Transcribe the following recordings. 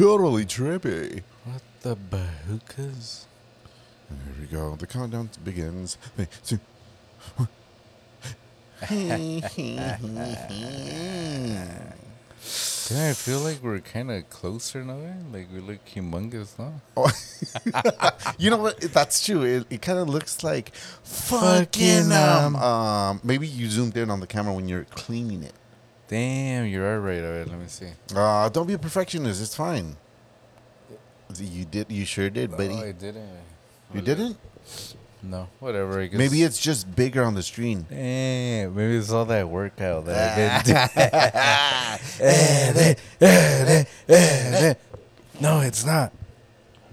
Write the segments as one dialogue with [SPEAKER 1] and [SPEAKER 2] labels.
[SPEAKER 1] Totally trippy.
[SPEAKER 2] what the bahukas?
[SPEAKER 1] And here we go. The countdown begins. Three, two,
[SPEAKER 2] Did I feel like we're kind of closer now? Like we look humongous, no?
[SPEAKER 1] you know what? That's true. It, it kind of looks like fucking um, um. Maybe you zoomed in on the camera when you're cleaning it.
[SPEAKER 2] Damn, you are right. All right, let me see.
[SPEAKER 1] Uh, don't be a perfectionist. It's fine. You did. You sure did, buddy.
[SPEAKER 2] Oh, I didn't.
[SPEAKER 1] you didn't.
[SPEAKER 2] No, whatever. I guess.
[SPEAKER 1] Maybe it's just bigger on the screen.
[SPEAKER 2] Damn, maybe it's all that workout that I've been No, it's not.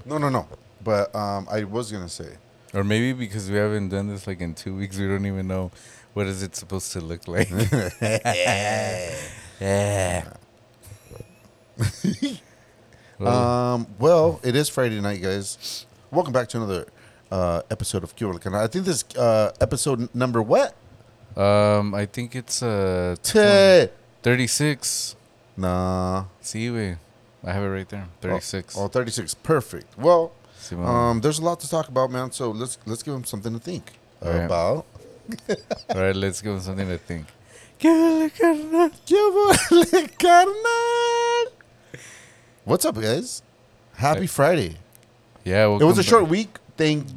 [SPEAKER 1] No, no, no. But um, I was gonna say.
[SPEAKER 2] Or maybe because we haven't done this like in two weeks, we don't even know what is it supposed to look like. yeah. Well,
[SPEAKER 1] Um, well, it is Friday night, guys. Welcome back to another uh, episode of Cure Kana. I think this uh, episode number what?
[SPEAKER 2] um, I think it's uh
[SPEAKER 1] T-
[SPEAKER 2] 36.
[SPEAKER 1] nah.
[SPEAKER 2] See, we, I have it right there. 36.
[SPEAKER 1] Oh, 36. Perfect. Well, um, there's a lot to talk about, man. So let's let's give them something to think
[SPEAKER 2] All right.
[SPEAKER 1] About.
[SPEAKER 2] All right, let's give him something to think. Give it a carnal.
[SPEAKER 1] Llévale, carnal. What's up, guys? Happy
[SPEAKER 2] Hey.
[SPEAKER 1] Friday.
[SPEAKER 2] Yeah,
[SPEAKER 1] It was a short
[SPEAKER 2] back.
[SPEAKER 1] week. Thank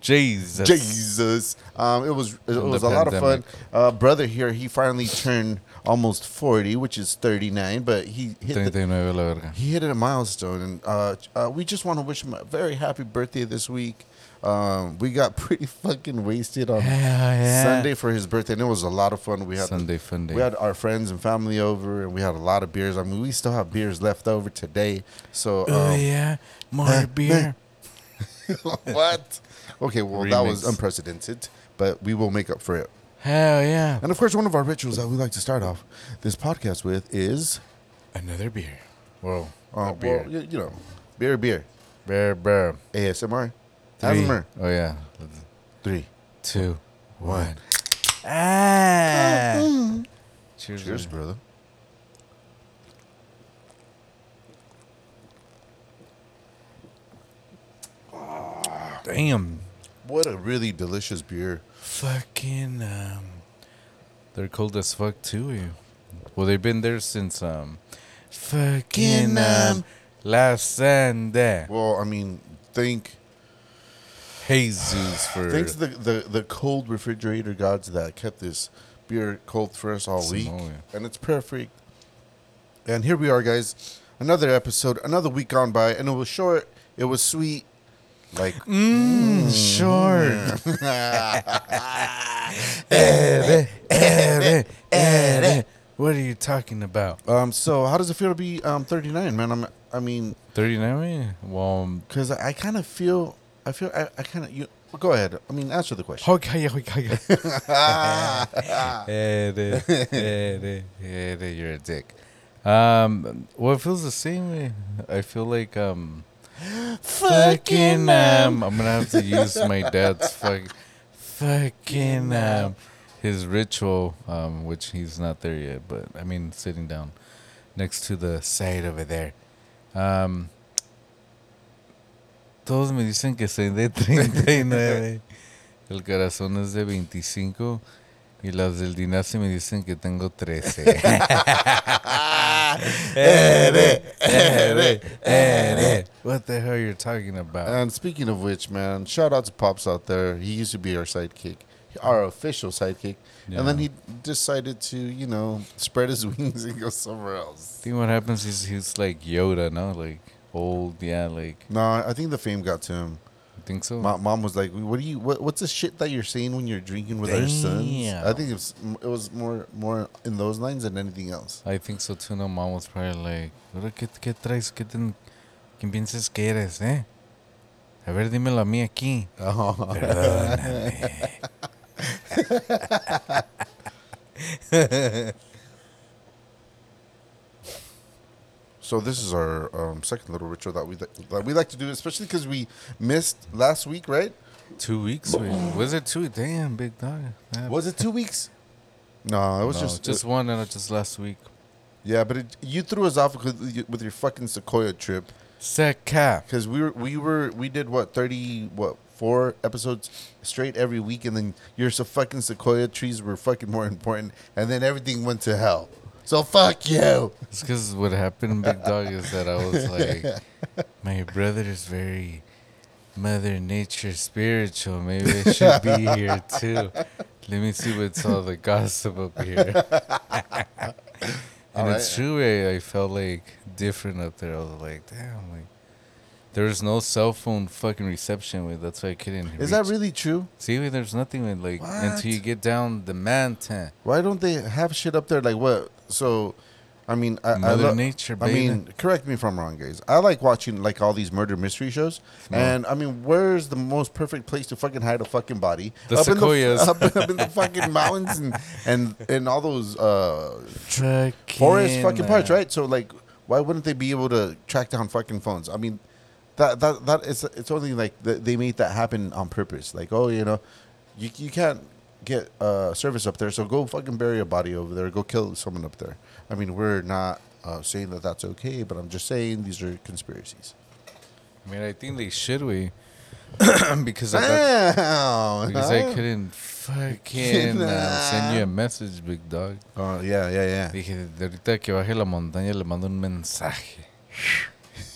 [SPEAKER 2] Jesus.
[SPEAKER 1] Jesus. Um, it was it
[SPEAKER 2] From
[SPEAKER 1] was
[SPEAKER 2] the
[SPEAKER 1] a lot of fun.
[SPEAKER 2] pandemic.
[SPEAKER 1] Uh, brother here, he finally turned almost forty, which is thirty nine, but he hit the,
[SPEAKER 2] 39 la verga.
[SPEAKER 1] he hit a milestone, and uh, uh, we just want to wish him a very happy birthday this week. Um, we got pretty fucking wasted on
[SPEAKER 2] yeah.
[SPEAKER 1] Sunday for his birthday, and it was a lot of fun. We had
[SPEAKER 2] Sunday fun day.
[SPEAKER 1] we had our friends and family over, and we had a lot of beers. I mean, we still have beers left over today. So
[SPEAKER 2] oh
[SPEAKER 1] um,
[SPEAKER 2] yeah, more
[SPEAKER 1] uh,
[SPEAKER 2] beer.
[SPEAKER 1] what? Okay, well that was unprecedented, but we will make up for it.
[SPEAKER 2] Hell yeah.
[SPEAKER 1] And of course, one of our rituals that we like to start off this podcast with is,
[SPEAKER 2] Another beer. Whoa.
[SPEAKER 1] uh,
[SPEAKER 2] beer.
[SPEAKER 1] well, you, you know, beer, beer,
[SPEAKER 2] beer, beer.
[SPEAKER 1] ASMR,
[SPEAKER 2] Three. Oh yeah.
[SPEAKER 1] Three.
[SPEAKER 2] Two, one. Ah. Cheers.
[SPEAKER 1] Cheers,
[SPEAKER 2] brother.
[SPEAKER 1] brother.
[SPEAKER 2] Damn.
[SPEAKER 1] What a really delicious beer.
[SPEAKER 2] Fucking um. They're cold as fuck too. eh? Well, they've been there since um. Fucking um. Last Sunday.
[SPEAKER 1] Well, I mean, thank
[SPEAKER 2] Jesus for.
[SPEAKER 1] thanks to the, the the cold refrigerator gods that kept this beer cold for us all week,
[SPEAKER 2] Samoa.
[SPEAKER 1] and it's perfect. And here we are, guys. Another episode, another week gone by, and it was short. It was sweet, like
[SPEAKER 2] Mm, short. Eh, eh, eh, eh. What are you talking about?
[SPEAKER 1] Um, so how does it feel to be um 39, man? I'm, I mean,
[SPEAKER 2] 39? Well, um,
[SPEAKER 1] because I, I kind of feel, I feel, I, I kind of, you go ahead. I mean, answer the question.
[SPEAKER 2] okay, okay. Eh, eh, eh, eh, You're a dick. Um, well, it feels the same way. I feel like um, fucking um, I'm gonna have to use my dad's fuck, fucking um, his ritual, um, which he's not there yet. But I mean, sitting down next to the side over there. Um, todos me dicen que soy de 39. El corazón es de 25. Y las del Dinasti me dicen que tengo 13. What the hell are you're talking about?
[SPEAKER 1] And speaking of which, man, shout out to Pops out there. He used to be our sidekick, our official sidekick, and then he decided to, you know, spread his wings and go somewhere else.
[SPEAKER 2] I think what happens is he's like Yoda, no? Like old, yeah, like
[SPEAKER 1] No, I think the fame got to him.
[SPEAKER 2] I think so.
[SPEAKER 1] My mom was like, "What do you? What, what's the shit that you're saying when you're drinking with our sons?"
[SPEAKER 2] Damn.
[SPEAKER 1] I think it was, it was more more in those lines than anything else.
[SPEAKER 2] I think so too. No, mom was probably like, "Ahora qué, qué traes? ¿Qué ten, ¿Quién piensas que eres, eh? A ver, dímelo a mí aquí. Perdóname.
[SPEAKER 1] So this is our um, second little ritual that we that we like to do, especially because we missed last week, right?
[SPEAKER 2] Two weeks? Was it two? Damn, big dog.
[SPEAKER 1] Was it two weeks? No, it was
[SPEAKER 2] No,
[SPEAKER 1] just
[SPEAKER 2] just one, and it just last week.
[SPEAKER 1] yeah. But it, you threw us off with, with your fucking Sequoia trip
[SPEAKER 2] Set cap.
[SPEAKER 1] because we were we were we did what thirty what four episodes straight every week, and then your so fucking Sequoia trees were fucking more important, and then everything went to hell. So fuck you.
[SPEAKER 2] It's because what happened, big dog, is that I was like, my brother is very Mother Nature spiritual. Maybe I should be here too. Let me see what's all the gossip up here. and
[SPEAKER 1] All
[SPEAKER 2] it's true. I, I felt like different up there. I was like, damn, like there was no cell phone fucking reception with. That's why I couldn't.
[SPEAKER 1] Is that really true?
[SPEAKER 2] See, there's nothing with like
[SPEAKER 1] What?
[SPEAKER 2] until you get down the mountain.
[SPEAKER 1] Why don't they have shit up there like what? So, I mean, I, I,
[SPEAKER 2] Mother
[SPEAKER 1] lo-
[SPEAKER 2] Nature,
[SPEAKER 1] I
[SPEAKER 2] baby.
[SPEAKER 1] mean, correct me if I'm wrong, guys. I like watching like all these murder mystery shows,
[SPEAKER 2] No.
[SPEAKER 1] and I mean, where's the most perfect place to fucking hide a fucking body?
[SPEAKER 2] The
[SPEAKER 1] up
[SPEAKER 2] sequoias.
[SPEAKER 1] in the, up, up in the fucking mountains and and and all those uh, forest fucking parts, right? So like, why wouldn't they be able to track down fucking phones? I mean, that that that is it's only like th- they made that happen on purpose. Like, oh, you know, you you can't get uh, service up there, so go fucking bury a body over there. Go kill someone up there. I mean, we're not uh, saying that that's okay, but I'm just saying these are conspiracies.
[SPEAKER 2] I mean, I think they should we because I because I couldn't fucking uh, send you a message, big dog.
[SPEAKER 1] Oh yeah, yeah, yeah.
[SPEAKER 2] Dije, de ahorita que baje la montaña le mando un mensaje.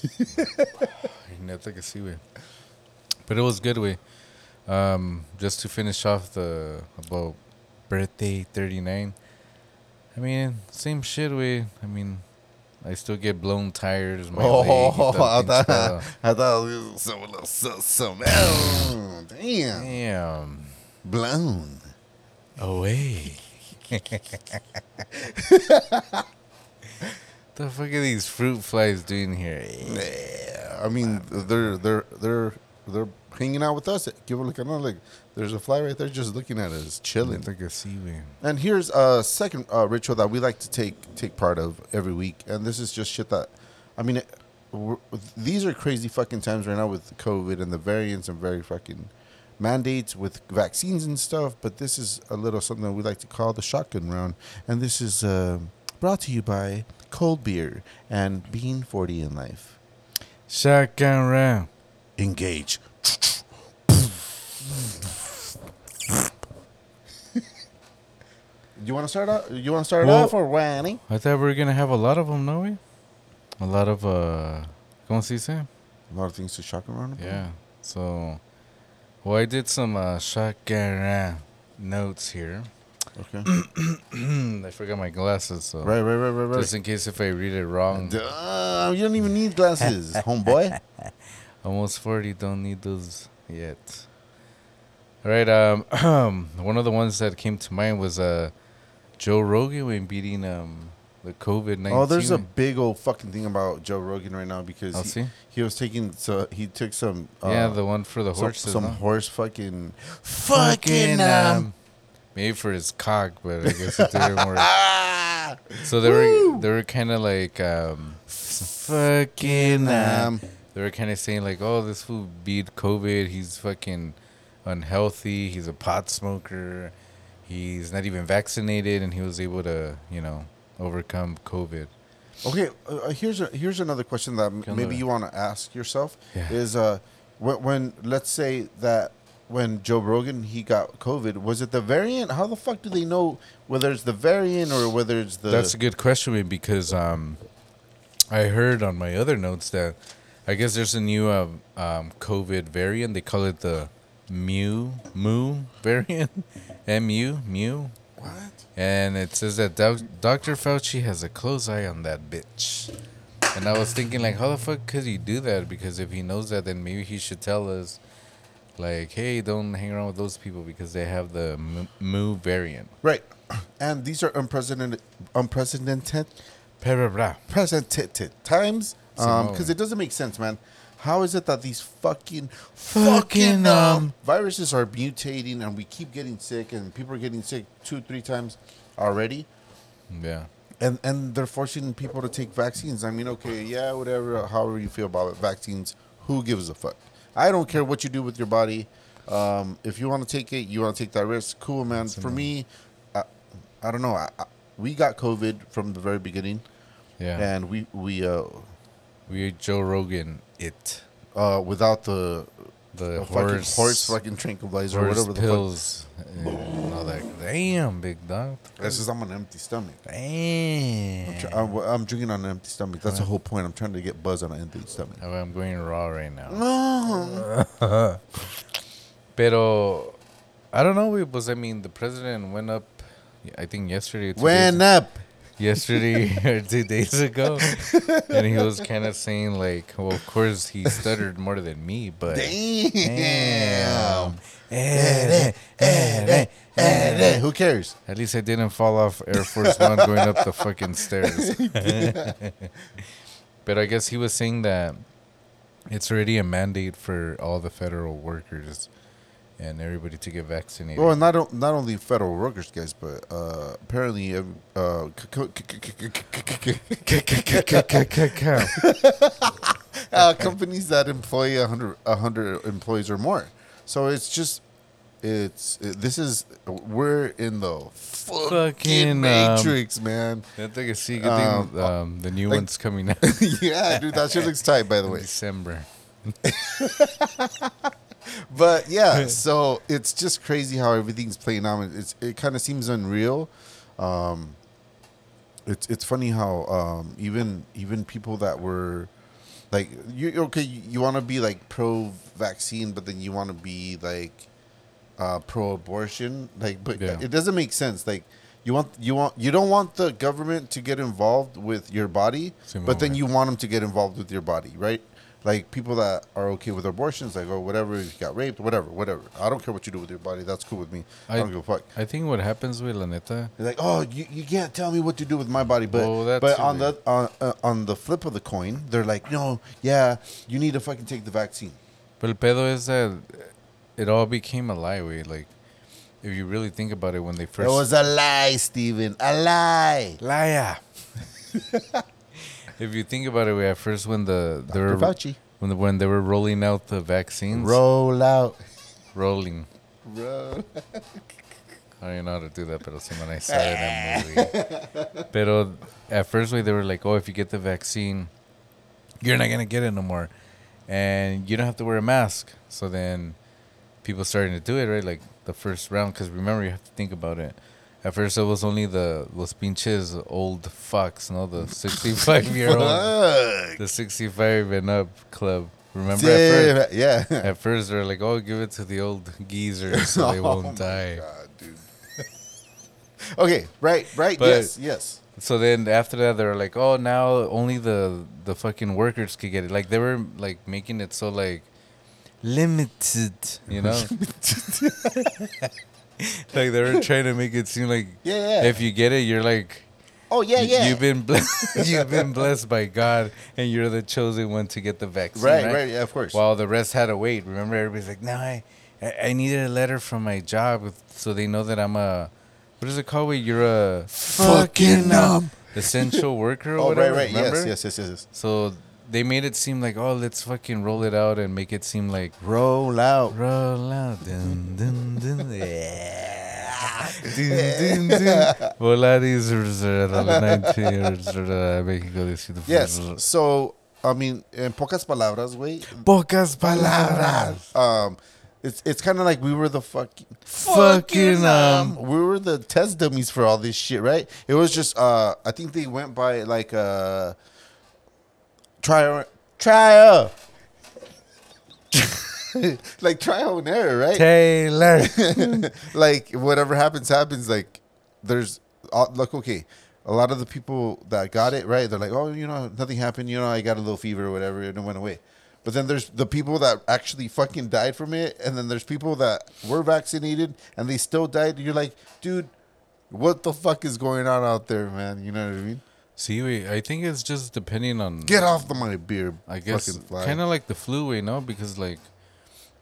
[SPEAKER 2] Ay, Neta que sí, güey. But it was good, way. Um, just to finish off the about birthday 39. I mean, same shit, way. I mean, I still get blown tires. My leg,
[SPEAKER 1] Oh,
[SPEAKER 2] y
[SPEAKER 1] I thought, I thought it was some little some, some oh, damn
[SPEAKER 2] Damn.
[SPEAKER 1] blown.
[SPEAKER 2] Away. the fuck are these fruit flies doing here?
[SPEAKER 1] Yeah, I mean they're they're they're they're hanging out with us. Give it like another like there's a fly right there just looking at us, chilling.
[SPEAKER 2] Neta que sí, güey.
[SPEAKER 1] And here's a second uh, ritual that we like to take take part of every week, and this is just shit that, I mean, it, these are crazy fucking times right now with COVID and the variants and very fucking mandates with vaccines and stuff. But this is a little something that we like to call the shotgun round, and this is uh, brought to you by cold beer and being forty in life.
[SPEAKER 2] Shotgun round.
[SPEAKER 1] Engage. You want to start off? You want to start
[SPEAKER 2] Well-
[SPEAKER 1] off or Wanny?
[SPEAKER 2] I thought we were gonna have a lot of them, no we? A lot of uh, ¿cómo se dice?
[SPEAKER 1] A lot of things to shotgun around. about?
[SPEAKER 2] Yeah. So, well, I did some uh, shotgun notes here.
[SPEAKER 1] Okay.
[SPEAKER 2] I forgot my glasses, so
[SPEAKER 1] right, right, right, right, right.
[SPEAKER 2] just in case if I read it wrong.
[SPEAKER 1] Duh, you don't even need glasses, homeboy.
[SPEAKER 2] Almost 40, don't need those yet. All right, um, one of the ones that came to mind was uh, Joe Rogan when beating um, the COVID 19.
[SPEAKER 1] oh, there's a big old fucking thing about Joe Rogan right now because
[SPEAKER 2] I'll
[SPEAKER 1] he,
[SPEAKER 2] see.
[SPEAKER 1] he was taking so he took some uh,
[SPEAKER 2] yeah, the one for the
[SPEAKER 1] some, some horse fucking
[SPEAKER 2] Fucking, um, maybe for his cock, but I guess it didn't work. So they were they were kind of like um, fucking um,
[SPEAKER 1] um,
[SPEAKER 2] they were kind of saying like, oh, this fool beat COVID. He's fucking unhealthy. He's a pot smoker. He's not even vaccinated, and he was able to, you know, overcome COVID.
[SPEAKER 1] Okay, uh, here's a, here's another question that m-
[SPEAKER 2] ¿Qué onda?
[SPEAKER 1] maybe you want to ask yourself
[SPEAKER 2] Yeah.
[SPEAKER 1] is uh when, when let's say that when Joe Rogan he got COVID was it the variant? How the fuck do they know whether it's the variant or whether it's the
[SPEAKER 2] That's a good question because um, I heard on my other notes that I guess there's a new uh, um, COVID variant. They call it the Mu Mu variant, Mu Mu.
[SPEAKER 1] what?
[SPEAKER 2] And it says that doc- Dr. Fauci has a close eye on that bitch. And I was thinking, like, how the fuck could he do that? Because if he knows that, then maybe he should tell us, like, hey, don't hang around with those people because they have the M- Mu variant.
[SPEAKER 1] Right, and these are unprecedented unprecedented precedented times because
[SPEAKER 2] Simone.
[SPEAKER 1] it doesn't make sense, man. How is it that these fucking
[SPEAKER 2] Fucking,
[SPEAKER 1] um,
[SPEAKER 2] um,
[SPEAKER 1] viruses are mutating and we keep getting sick and people are getting sick two three times already?
[SPEAKER 2] Yeah.
[SPEAKER 1] and and they're forcing people to take vaccines. I mean, okay, yeah, whatever, however you feel about it, vaccines, who gives a fuck? I don't care what you do with your body. Um, if you want to take it, you want to take that risk. Cool, man. For me, I, I don't know. I, I, we got COVID from the very beginning,
[SPEAKER 2] Yeah.
[SPEAKER 1] and we we uh,
[SPEAKER 2] we Joe Rogan it.
[SPEAKER 1] uh, without the
[SPEAKER 2] The
[SPEAKER 1] uh, fucking
[SPEAKER 2] horse
[SPEAKER 1] horse fucking tranquilizer or
[SPEAKER 2] horse
[SPEAKER 1] whatever the fuck.
[SPEAKER 2] pills and all that. Damn, big dog.
[SPEAKER 1] That's just I'm on an empty stomach.
[SPEAKER 2] Damn.
[SPEAKER 1] Tr- I'm, I'm drinking on an empty stomach. That's the whole point. I'm trying to get buzz on an empty stomach.
[SPEAKER 2] I'm going raw right now.
[SPEAKER 1] No.
[SPEAKER 2] Pero I don't know. It was I mean the president went up. I think yesterday. or
[SPEAKER 1] Went up.
[SPEAKER 2] Yesterday or two days ago, and he was kind of saying like, well, of course he stuttered more than me, but
[SPEAKER 1] Damn.
[SPEAKER 2] Eh, eh, eh, eh.
[SPEAKER 1] Who cares?
[SPEAKER 2] At least I didn't fall off Air Force One going up the fucking stairs. but I guess he was saying that it's already a mandate for all the federal workers and everybody to get vaccinated.
[SPEAKER 1] Well, not o- not only federal workers, guys, but uh, apparently, uh, uh, uh, companies that employ a hundred a hundred employees or more. So it's just, it's it, this is we're in the fucking
[SPEAKER 2] Fucking, um,
[SPEAKER 1] matrix, man.
[SPEAKER 2] I think I see good
[SPEAKER 1] Um,
[SPEAKER 2] thing um, the new
[SPEAKER 1] like-
[SPEAKER 2] one's coming out
[SPEAKER 1] yeah, dude, that shit looks tight. By the
[SPEAKER 2] in
[SPEAKER 1] way,
[SPEAKER 2] December.
[SPEAKER 1] But yeah, so it's just crazy how everything's playing out. It's it kind of seems unreal. Um, it's it's funny how um, even even people that were like you okay you, you want to be like pro vaccine, but then you want to be like uh, pro abortion. Like, but
[SPEAKER 2] Yeah.
[SPEAKER 1] it doesn't make sense. Like. You want you want you don't want the government to get involved with your body,
[SPEAKER 2] Simón,
[SPEAKER 1] but then you want them to get involved with your body, right? Like people that are okay with abortions, like oh whatever, you got raped, whatever, whatever. I don't care what you do with your body. That's cool with me. I,
[SPEAKER 2] I-
[SPEAKER 1] don't give a fuck.
[SPEAKER 2] I think what happens with La Neta,
[SPEAKER 1] They're like, oh, you, you can't tell me what to do with my body, but
[SPEAKER 2] Well, that's
[SPEAKER 1] but on
[SPEAKER 2] really-
[SPEAKER 1] the on uh, on the flip of the coin, they're like, no, yeah, you need to fucking take the vaccine.
[SPEAKER 2] but el pedo is that it all became a lie, way. Like, if you really think about it, when they first
[SPEAKER 1] It was a lie, Steven, a lie.
[SPEAKER 2] liar. if you think about it, way at first when the they
[SPEAKER 1] Dr.
[SPEAKER 2] were
[SPEAKER 1] Fauci,
[SPEAKER 2] when the, when they were rolling out the vaccines,
[SPEAKER 1] roll out.
[SPEAKER 2] rolling.
[SPEAKER 1] Roll.
[SPEAKER 2] I don't know how to do that, but see when I saw it in that movie. Pero at first, way they were like, "Oh, if you get the vaccine, you're not gonna get it no more, and you don't have to wear a mask." So then, people starting to do it right, like the first round. Because remember, you have to think about it. At first, it was only the los pinches old fucks, no, the 65 year old, the 65 and up club. Remember at first?
[SPEAKER 1] Yeah. yeah.
[SPEAKER 2] At first, they're like, "Oh, give it to the old geezers so they
[SPEAKER 1] Oh
[SPEAKER 2] won't die."
[SPEAKER 1] God, dude. okay, right, right,
[SPEAKER 2] But-
[SPEAKER 1] yes, yes.
[SPEAKER 2] So then after that, they're like, "Oh, now only the the fucking workers could get it." Like they were like making it so like limited, you know? like they were trying to make it seem like
[SPEAKER 1] Yeah, yeah.
[SPEAKER 2] if you get it, you're like
[SPEAKER 1] oh, yeah, yeah.
[SPEAKER 2] you've been blessed, you've been blessed by God, and you're the chosen one to get the vaccine.
[SPEAKER 1] right,
[SPEAKER 2] Right,
[SPEAKER 1] right, yeah, of course.
[SPEAKER 2] While the rest had to wait. Remember, everybody's like, "No, I I I needed a letter from my job so they know that I'm a what is it called? Where you're a
[SPEAKER 1] Fucking, um,
[SPEAKER 2] essential worker or
[SPEAKER 1] oh,
[SPEAKER 2] whatever.
[SPEAKER 1] right, right,
[SPEAKER 2] remember?
[SPEAKER 1] yes, yes, yes, yes, yes.
[SPEAKER 2] So they made it seem like, oh, let's fucking roll it out and make it seem like
[SPEAKER 1] Roll out.
[SPEAKER 2] roll out. Dun, dun, dun, yeah. dun, dun, dun. Volaris México.
[SPEAKER 1] Yes. So, I mean, en pocas palabras, güey.
[SPEAKER 2] Pocas palabras.
[SPEAKER 1] Um, it's it's kind of like we were the fucking
[SPEAKER 2] Fucking, um,
[SPEAKER 1] we were the test dummies for all this shit, right? It was just uh, I think they went by like uh, trial trial, like trial and error, right?
[SPEAKER 2] Taylor.
[SPEAKER 1] like whatever happens happens. Like there's uh, like okay a lot of the people that got it right they're like oh you know nothing happened. You know i got a little fever or whatever and it went away. But then there's the people that actually fucking died from it and then there's people that were vaccinated and they still died. You're like dude what the fuck is going on out there man? You know what i mean
[SPEAKER 2] See, wait, I think it's just depending on.
[SPEAKER 1] get off the my beer
[SPEAKER 2] I guess kind of like the flu way, no? Because like,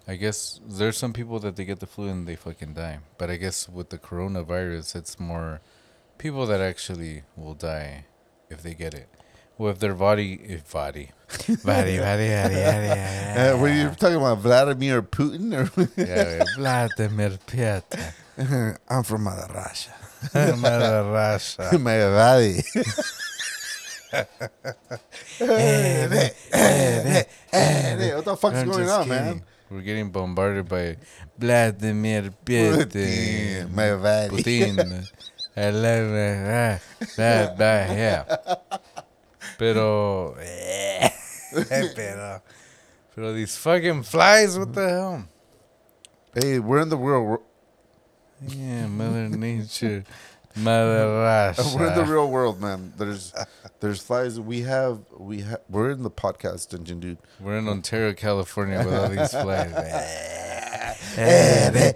[SPEAKER 2] I guess there's some people that they get the flu and they fucking die. But I guess with the coronavirus, it's more people that actually will die if they get it. Well, if their body, if body, body, body, body, body,
[SPEAKER 1] Uh, were you talking about Vladimir Putin or?
[SPEAKER 2] yeah, Vladimir Putin,
[SPEAKER 1] I'm from Mother Russia.
[SPEAKER 2] Mother Russia.
[SPEAKER 1] My body. what the fuck's
[SPEAKER 2] I'm
[SPEAKER 1] going on, man?
[SPEAKER 2] We're getting bombarded by Vladimir Putin.
[SPEAKER 1] My body.
[SPEAKER 2] Putin. I love blah, yeah. Pero, eh, pero, pero these fucking flies, what the hell?
[SPEAKER 1] Hey, we're in the real.
[SPEAKER 2] Yeah, Mother Nature, Mother Russia.
[SPEAKER 1] We're in the real world, man. There's, there's flies. We have, we have. We're in the podcast dungeon, dude.
[SPEAKER 2] We're in Ontario, California with all these flies.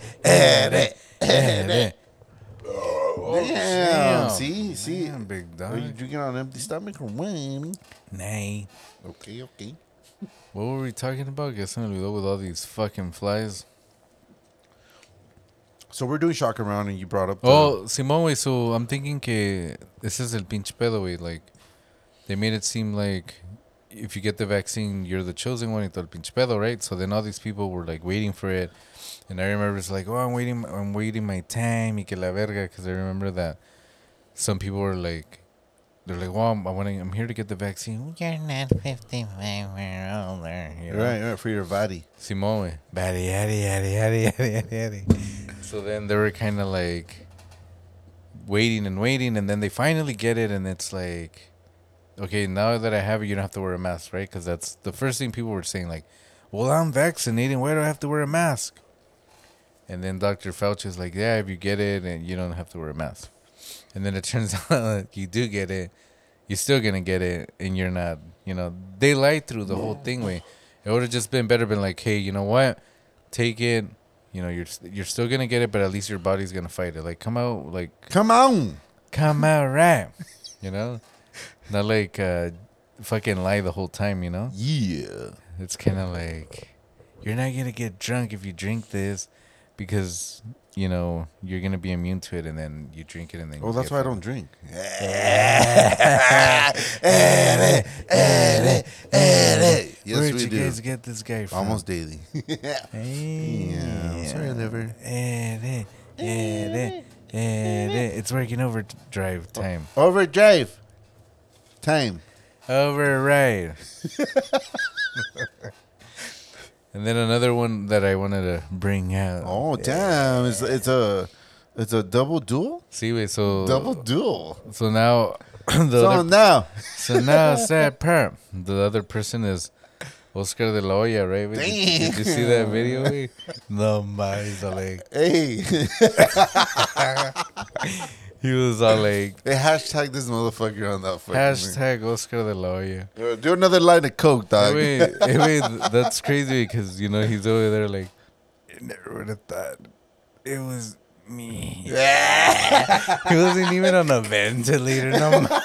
[SPEAKER 1] Oh, damn.
[SPEAKER 2] damn.
[SPEAKER 1] See, see.
[SPEAKER 2] Damn, big
[SPEAKER 1] Are you
[SPEAKER 2] dog.
[SPEAKER 1] drinking on an empty stomach or when?
[SPEAKER 2] Nay.
[SPEAKER 1] Okay, okay.
[SPEAKER 2] What were we talking about? Se me olvidó with all these fucking flies.
[SPEAKER 1] So we're doing shock around, and you brought up. The,
[SPEAKER 2] Oh, Simón, güey, so I'm thinking que this is el pinche pedo, güey. Like, they made it seem like if you get the vaccine, you're the chosen one, todo el pinche pedo, right? So then all these people were like waiting for it. And I remember it's like, oh, I'm waiting, I'm waiting my time, y que la verga, because I remember that some people were like, they're like, well, I'm, I'm here to get the vaccine. You're not 55 or older. You know?
[SPEAKER 1] right, right for your body.
[SPEAKER 2] Simone. Yaddy, yaddy, yaddy, yaddy, yaddy, yaddy. So then they were kind of like waiting and waiting, and then they finally get it, and it's like, okay, now that I have it, you don't have to wear a mask, right? Because that's the first thing people were saying, like, well, I'm vaccinated. Why do I have to wear a mask? And then Dr. Fauci is like, yeah, if you get it, and you don't have to wear a mask. And then it turns out that you do get it, you're still gonna get it, and you're not. You know, they lied through the whole thing. Way it would have just been better, been like, hey, you know what, take it. You know, you're you're still gonna get it, but at least your body's gonna fight it. Like, come out, like,
[SPEAKER 1] Come on.
[SPEAKER 2] come out right. You know, not like uh, fucking lie the whole time. You know,
[SPEAKER 1] Yeah.
[SPEAKER 2] it's kind of like you're not gonna get drunk if you drink this because you know you're gonna be immune to it, and then you drink it, and then
[SPEAKER 1] Oh, that's why I don't drink. Yes,
[SPEAKER 2] Where'd
[SPEAKER 1] we
[SPEAKER 2] you
[SPEAKER 1] do.
[SPEAKER 2] guys get this guy from?
[SPEAKER 1] Almost daily.
[SPEAKER 2] Hey,
[SPEAKER 1] Yeah, sorry, liver.
[SPEAKER 2] It's working overdrive time.
[SPEAKER 1] Overdrive. Time.
[SPEAKER 2] Override. and then another one that I wanted to bring out.
[SPEAKER 1] Oh, damn. It's, it's a it's a double duel?
[SPEAKER 2] See, wait, so
[SPEAKER 1] Double duel.
[SPEAKER 2] So now the
[SPEAKER 1] So
[SPEAKER 2] other,
[SPEAKER 1] now.
[SPEAKER 2] so now sad part. The other person is Oscar de la Hoya, right? Did, did you see that video? No, my, like
[SPEAKER 1] Hey.
[SPEAKER 2] He was all like
[SPEAKER 1] Hey, hashtag this motherfucker on that fucking
[SPEAKER 2] hashtag Oscar de la Hoya.
[SPEAKER 1] thing. Uh, Do another line of coke, dog.
[SPEAKER 2] Hey, wait, hey, wait, that's crazy because you know he's over there like. I never would have thought it was me. Yeah He wasn't even on a ventilator. No, ma-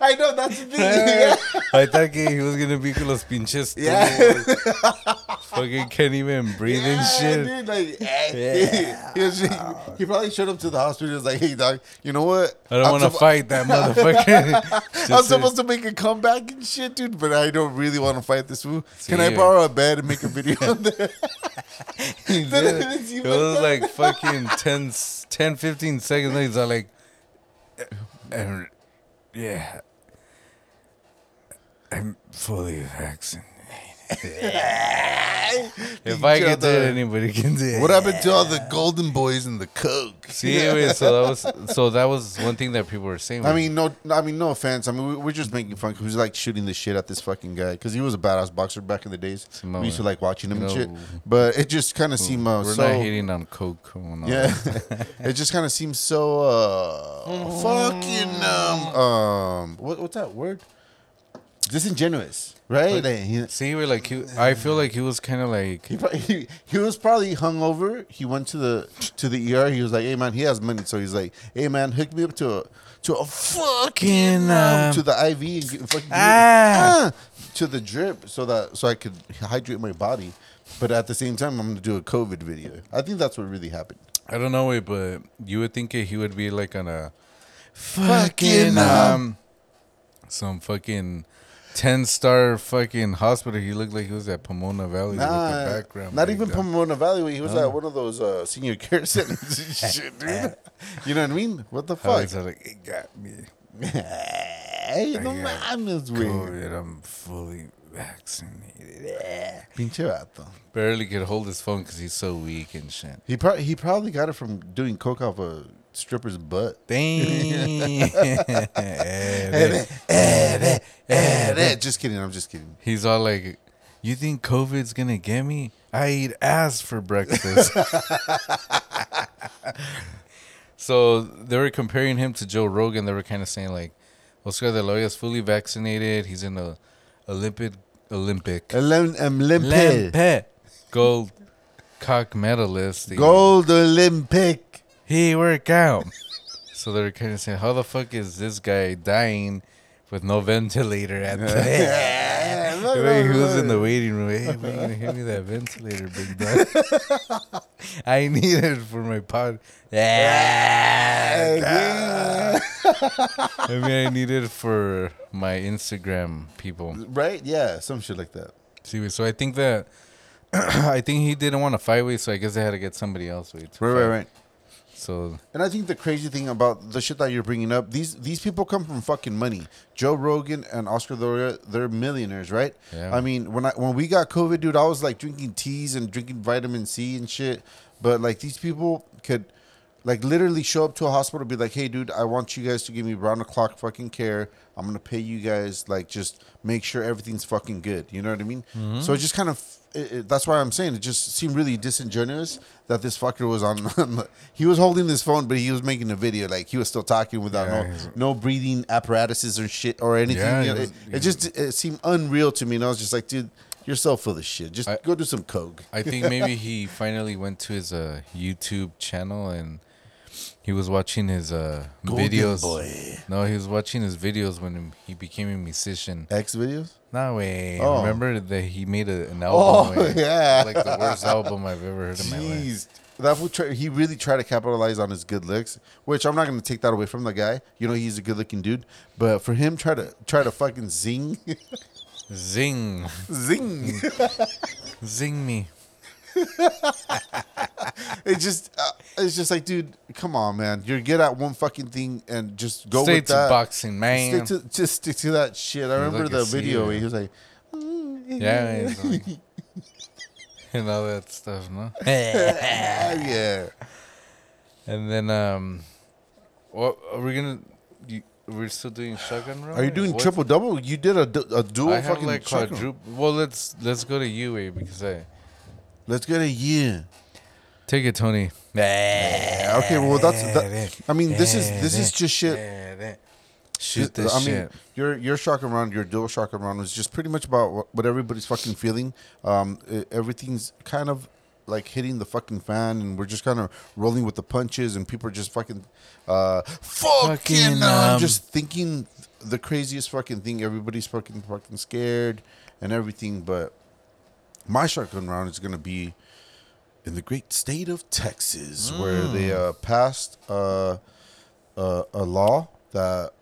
[SPEAKER 1] I know that's the thing.
[SPEAKER 2] I thought que he was gonna be con los pinches.
[SPEAKER 1] Yeah.
[SPEAKER 2] tubos. Fucking can't even breathe and shit.
[SPEAKER 1] Dude, like, he, was, he, he probably showed up to the hospital. He was like, "Hey, dog, you know what?
[SPEAKER 2] I don't want to fight that motherfucker.
[SPEAKER 1] I'm supposed to make a comeback and shit, dude, but I don't really want to fight this fool. Can I borrow a bed and make a video on there?
[SPEAKER 2] It was like fucking 10, s- 10 15 seconds later. He's all like, "Uh, yeah, I'm fully vaccinated. If I can do it, anybody can do it.
[SPEAKER 1] What happened to all the golden boys and the coke?
[SPEAKER 2] See, wait, so that was so that was one thing that people were saying.
[SPEAKER 1] I mean, no, I mean, no offense. I mean, we- we're just making fun. 'cause Who's like shooting the shit at this fucking guy because he was a badass boxer back in the days.
[SPEAKER 2] Simone.
[SPEAKER 1] We used to like watching him and shit. But it just kind of seemed uh,
[SPEAKER 2] we're
[SPEAKER 1] so.
[SPEAKER 2] not hating on coke. or no.
[SPEAKER 1] Yeah, it just kind of seems so uh, fucking um um what, what's that word? Disingenuous, right? Like, he,
[SPEAKER 2] See, we're like, he, I feel like he was kind of like,
[SPEAKER 1] he, probably, he, he was probably hungover. He went to the to the ER. He was like, "Hey man, he has money," so he's like, "Hey man, hook me up to a to a fucking um,
[SPEAKER 2] um,
[SPEAKER 1] to the IV and get, fucking give me-
[SPEAKER 2] Ah.
[SPEAKER 1] ah, to the drip so that so I could hydrate my body." But at the same time, I'm gonna do a COVID video. I think that's what really happened.
[SPEAKER 2] I don't know, wait, but you would think he would be like on a fucking
[SPEAKER 1] Fucking, um,
[SPEAKER 2] um, some fucking ten star fucking hospital. He looked like he was at Pomona Valley with the background.
[SPEAKER 1] not
[SPEAKER 2] like
[SPEAKER 1] even
[SPEAKER 2] that.
[SPEAKER 1] Pomona Valley. He was
[SPEAKER 2] No.
[SPEAKER 1] at one of those uh, senior care centers and shit, dude. you know what I mean? What the fuck?
[SPEAKER 2] was like, it got me.
[SPEAKER 1] hey, no mames, güey.
[SPEAKER 2] COVID. I'm fully vaccinated.
[SPEAKER 1] Pinche vato.
[SPEAKER 2] Barely could hold his phone because he's so weak and shit.
[SPEAKER 1] He probably he probably got it from doing coke off a stripper's butt.
[SPEAKER 2] Dang.
[SPEAKER 1] Just kidding. I'm just kidding.
[SPEAKER 2] He's all like, "You think COVID's gonna get me? I eat ass for breakfast." so they were comparing him to Joe Rogan. They were kind of saying like, Oscar De La Hoya is fully vaccinated. He's in a Olympic Olympic
[SPEAKER 1] Olymp- um, Olympic.
[SPEAKER 2] Olympic gold cock medalist.
[SPEAKER 1] Gold Olympic.
[SPEAKER 2] He work out. so they're kind of saying, "How the fuck is this guy dying?" With no ventilator at the Wait, he was in the waiting room. Hey, you gonna hit me that ventilator, big dog? I need it for my pod. Yeah. I mean, I need it for my Instagram people.
[SPEAKER 1] Right? Yeah, some shit like that.
[SPEAKER 2] See, so I think that I think he didn't want to fight with, so I guess they had to get somebody else with.
[SPEAKER 1] Right, right, right.
[SPEAKER 2] So
[SPEAKER 1] And I think the crazy thing about the shit that you're bringing up, these these people come from fucking money. Joe Rogan and Oscar De La they're millionaires, right?
[SPEAKER 2] Yeah.
[SPEAKER 1] I mean, when I when we got COVID, dude, I was like drinking teas and drinking vitamin C and shit. But like these people could like literally show up to a hospital and be like, "Hey, dude, I want you guys to give me round the clock fucking care. I'm gonna pay you guys like just make sure everything's fucking good." You know what I mean? Mm-hmm. So it just kind of it, it- that's why I'm saying it just seemed really disingenuous that this fucker was on. he was holding this phone, but he was making a video. Like he was still talking without
[SPEAKER 2] Yeah,
[SPEAKER 1] no no breathing apparatuses or shit or anything.
[SPEAKER 2] Yeah,
[SPEAKER 1] You know, it, it just it seemed unreal to me, and I was just like, dude. You're so full of shit. Just
[SPEAKER 2] I-
[SPEAKER 1] go do some coke.
[SPEAKER 2] I think maybe he finally went to his uh, YouTube channel and he was watching his uh,
[SPEAKER 1] Golden
[SPEAKER 2] videos.
[SPEAKER 1] boy.
[SPEAKER 2] No, he was watching his videos when he became a musician.
[SPEAKER 1] X videos.
[SPEAKER 2] No way.
[SPEAKER 1] Oh.
[SPEAKER 2] Remember that he made a, an
[SPEAKER 1] Oh,
[SPEAKER 2] album? with-
[SPEAKER 1] yeah.
[SPEAKER 2] like the worst album I've ever heard in my life.
[SPEAKER 1] Jeez. That fool try, he really tried to capitalize on his good looks, which I'm not going to take that away from the guy. You know, he's a good looking dude, but for him try to try to fucking zing,
[SPEAKER 2] Zing,
[SPEAKER 1] zing,
[SPEAKER 2] zing me.
[SPEAKER 1] it just uh, it's just like, dude, come on, man, you're good at one fucking thing and just go
[SPEAKER 2] Stay
[SPEAKER 1] with
[SPEAKER 2] to
[SPEAKER 1] that.
[SPEAKER 2] boxing, man.
[SPEAKER 1] Stick to just stick to that shit. I remember the video where he was like,
[SPEAKER 2] yeah, it's like- and all that stuff, no.
[SPEAKER 1] ah, yeah.
[SPEAKER 2] And then, um, what are we gonna? You, we're still doing shotgun round.
[SPEAKER 1] Are you doing
[SPEAKER 2] What?
[SPEAKER 1] triple double? You did a, du- a dual
[SPEAKER 2] I have
[SPEAKER 1] fucking
[SPEAKER 2] like
[SPEAKER 1] shotgun.
[SPEAKER 2] quadruple. Well, let's let's go to you, eh, because I
[SPEAKER 1] Let's get a year.
[SPEAKER 2] take it, Tony.
[SPEAKER 1] Yeah, okay, well that's that, I mean this is this is just shit.
[SPEAKER 2] Shoot this
[SPEAKER 1] I mean,
[SPEAKER 2] shit.
[SPEAKER 1] your your shock round, your dual shock round was just pretty much about what, what everybody's fucking feeling. Um, e- everything's kind of like hitting the fucking fan, and we're just kind of rolling with the punches, and people are just fucking, uh, fucking,
[SPEAKER 2] Fucking,
[SPEAKER 1] um,
[SPEAKER 2] um,
[SPEAKER 1] just thinking the craziest fucking thing. Everybody's fucking fucking scared and everything, but my shotgun round is gonna be in the great state of Texas, where they
[SPEAKER 2] Mm.
[SPEAKER 1] uh, passed uh, uh, a law that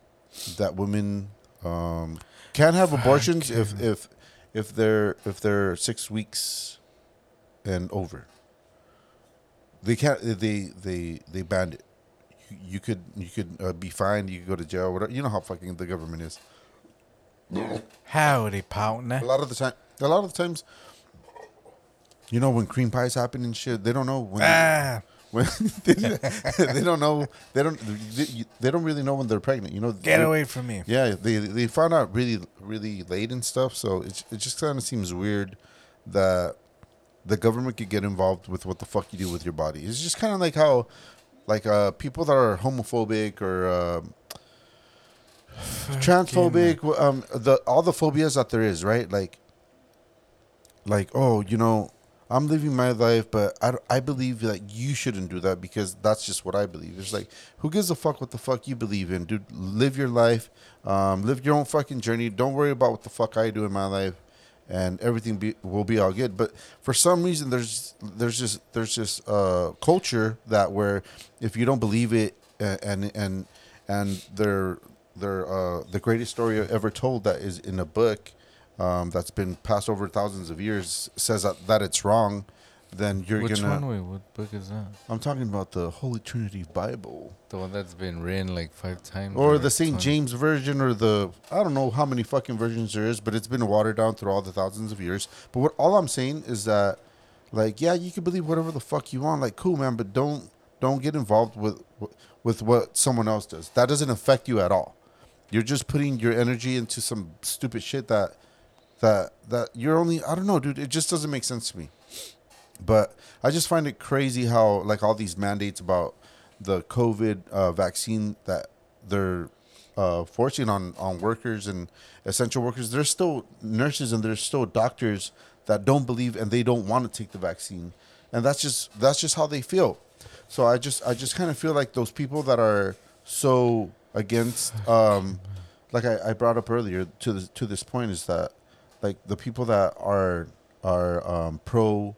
[SPEAKER 1] that women um, can have abortions if if if they're if they're six weeks and over. They can't. They they they banned it. You, you could you could uh, be fined. You could go to jail. Whatever. You know how fucking the government is.
[SPEAKER 2] Howdy, partner.
[SPEAKER 1] A lot of the time, a lot of the times, you know, when cream pies happen and shit, they don't know when.
[SPEAKER 2] Ah,
[SPEAKER 1] when they, they don't know. They don't. They, they don't really know when they're pregnant. You know.
[SPEAKER 2] get
[SPEAKER 1] They're-
[SPEAKER 2] away from me.
[SPEAKER 1] Yeah, they they found out really really late and stuff. So it it just kind of seems weird that the government could get involved with what the fuck you do with your body. It's just kind of like how, like uh, people that are homophobic or. Um, transphobic um the all the phobias that there is right like like oh you know i'm living my life but i, I believe that you shouldn't do that because that's just what i believe. It's like who gives a fuck what the fuck you believe in dude? Live your life um live your own fucking journey. Don't worry about what the fuck i do in my life and everything be, will be all good. But for some reason there's there's just there's just uh culture that where if you don't believe it and and and they're they're uh, the greatest story ever told that is in a book um, that's been passed over thousands of years says that, that it's wrong, then you're
[SPEAKER 2] Which
[SPEAKER 1] gonna.
[SPEAKER 2] Which one? Wait, what book is that?
[SPEAKER 1] I'm talking about the Holy Trinity Bible.
[SPEAKER 2] The one that's been written like five times.
[SPEAKER 1] or the St. James version, or the I don't know how many fucking versions there is, but it's been watered down through all the thousands of years. But what all I'm saying is that, like, yeah, you can believe whatever the fuck you want, like, cool, man, but don't don't get involved with with what someone else does. That doesn't affect you at all. You're just putting your energy into some stupid shit that that that you're only I don't know, dude. It just doesn't make sense to me. But I just find it crazy how like all these mandates about the COVID uh, vaccine that they're uh, forcing on on workers and essential workers. There's still nurses and there's still doctors that don't believe and they don't want to take the vaccine, and that's just that's just how they feel. So I just I just kind of feel like those people that are so against, um, like I, I brought up earlier to this to this point is that like the people that are are um, pro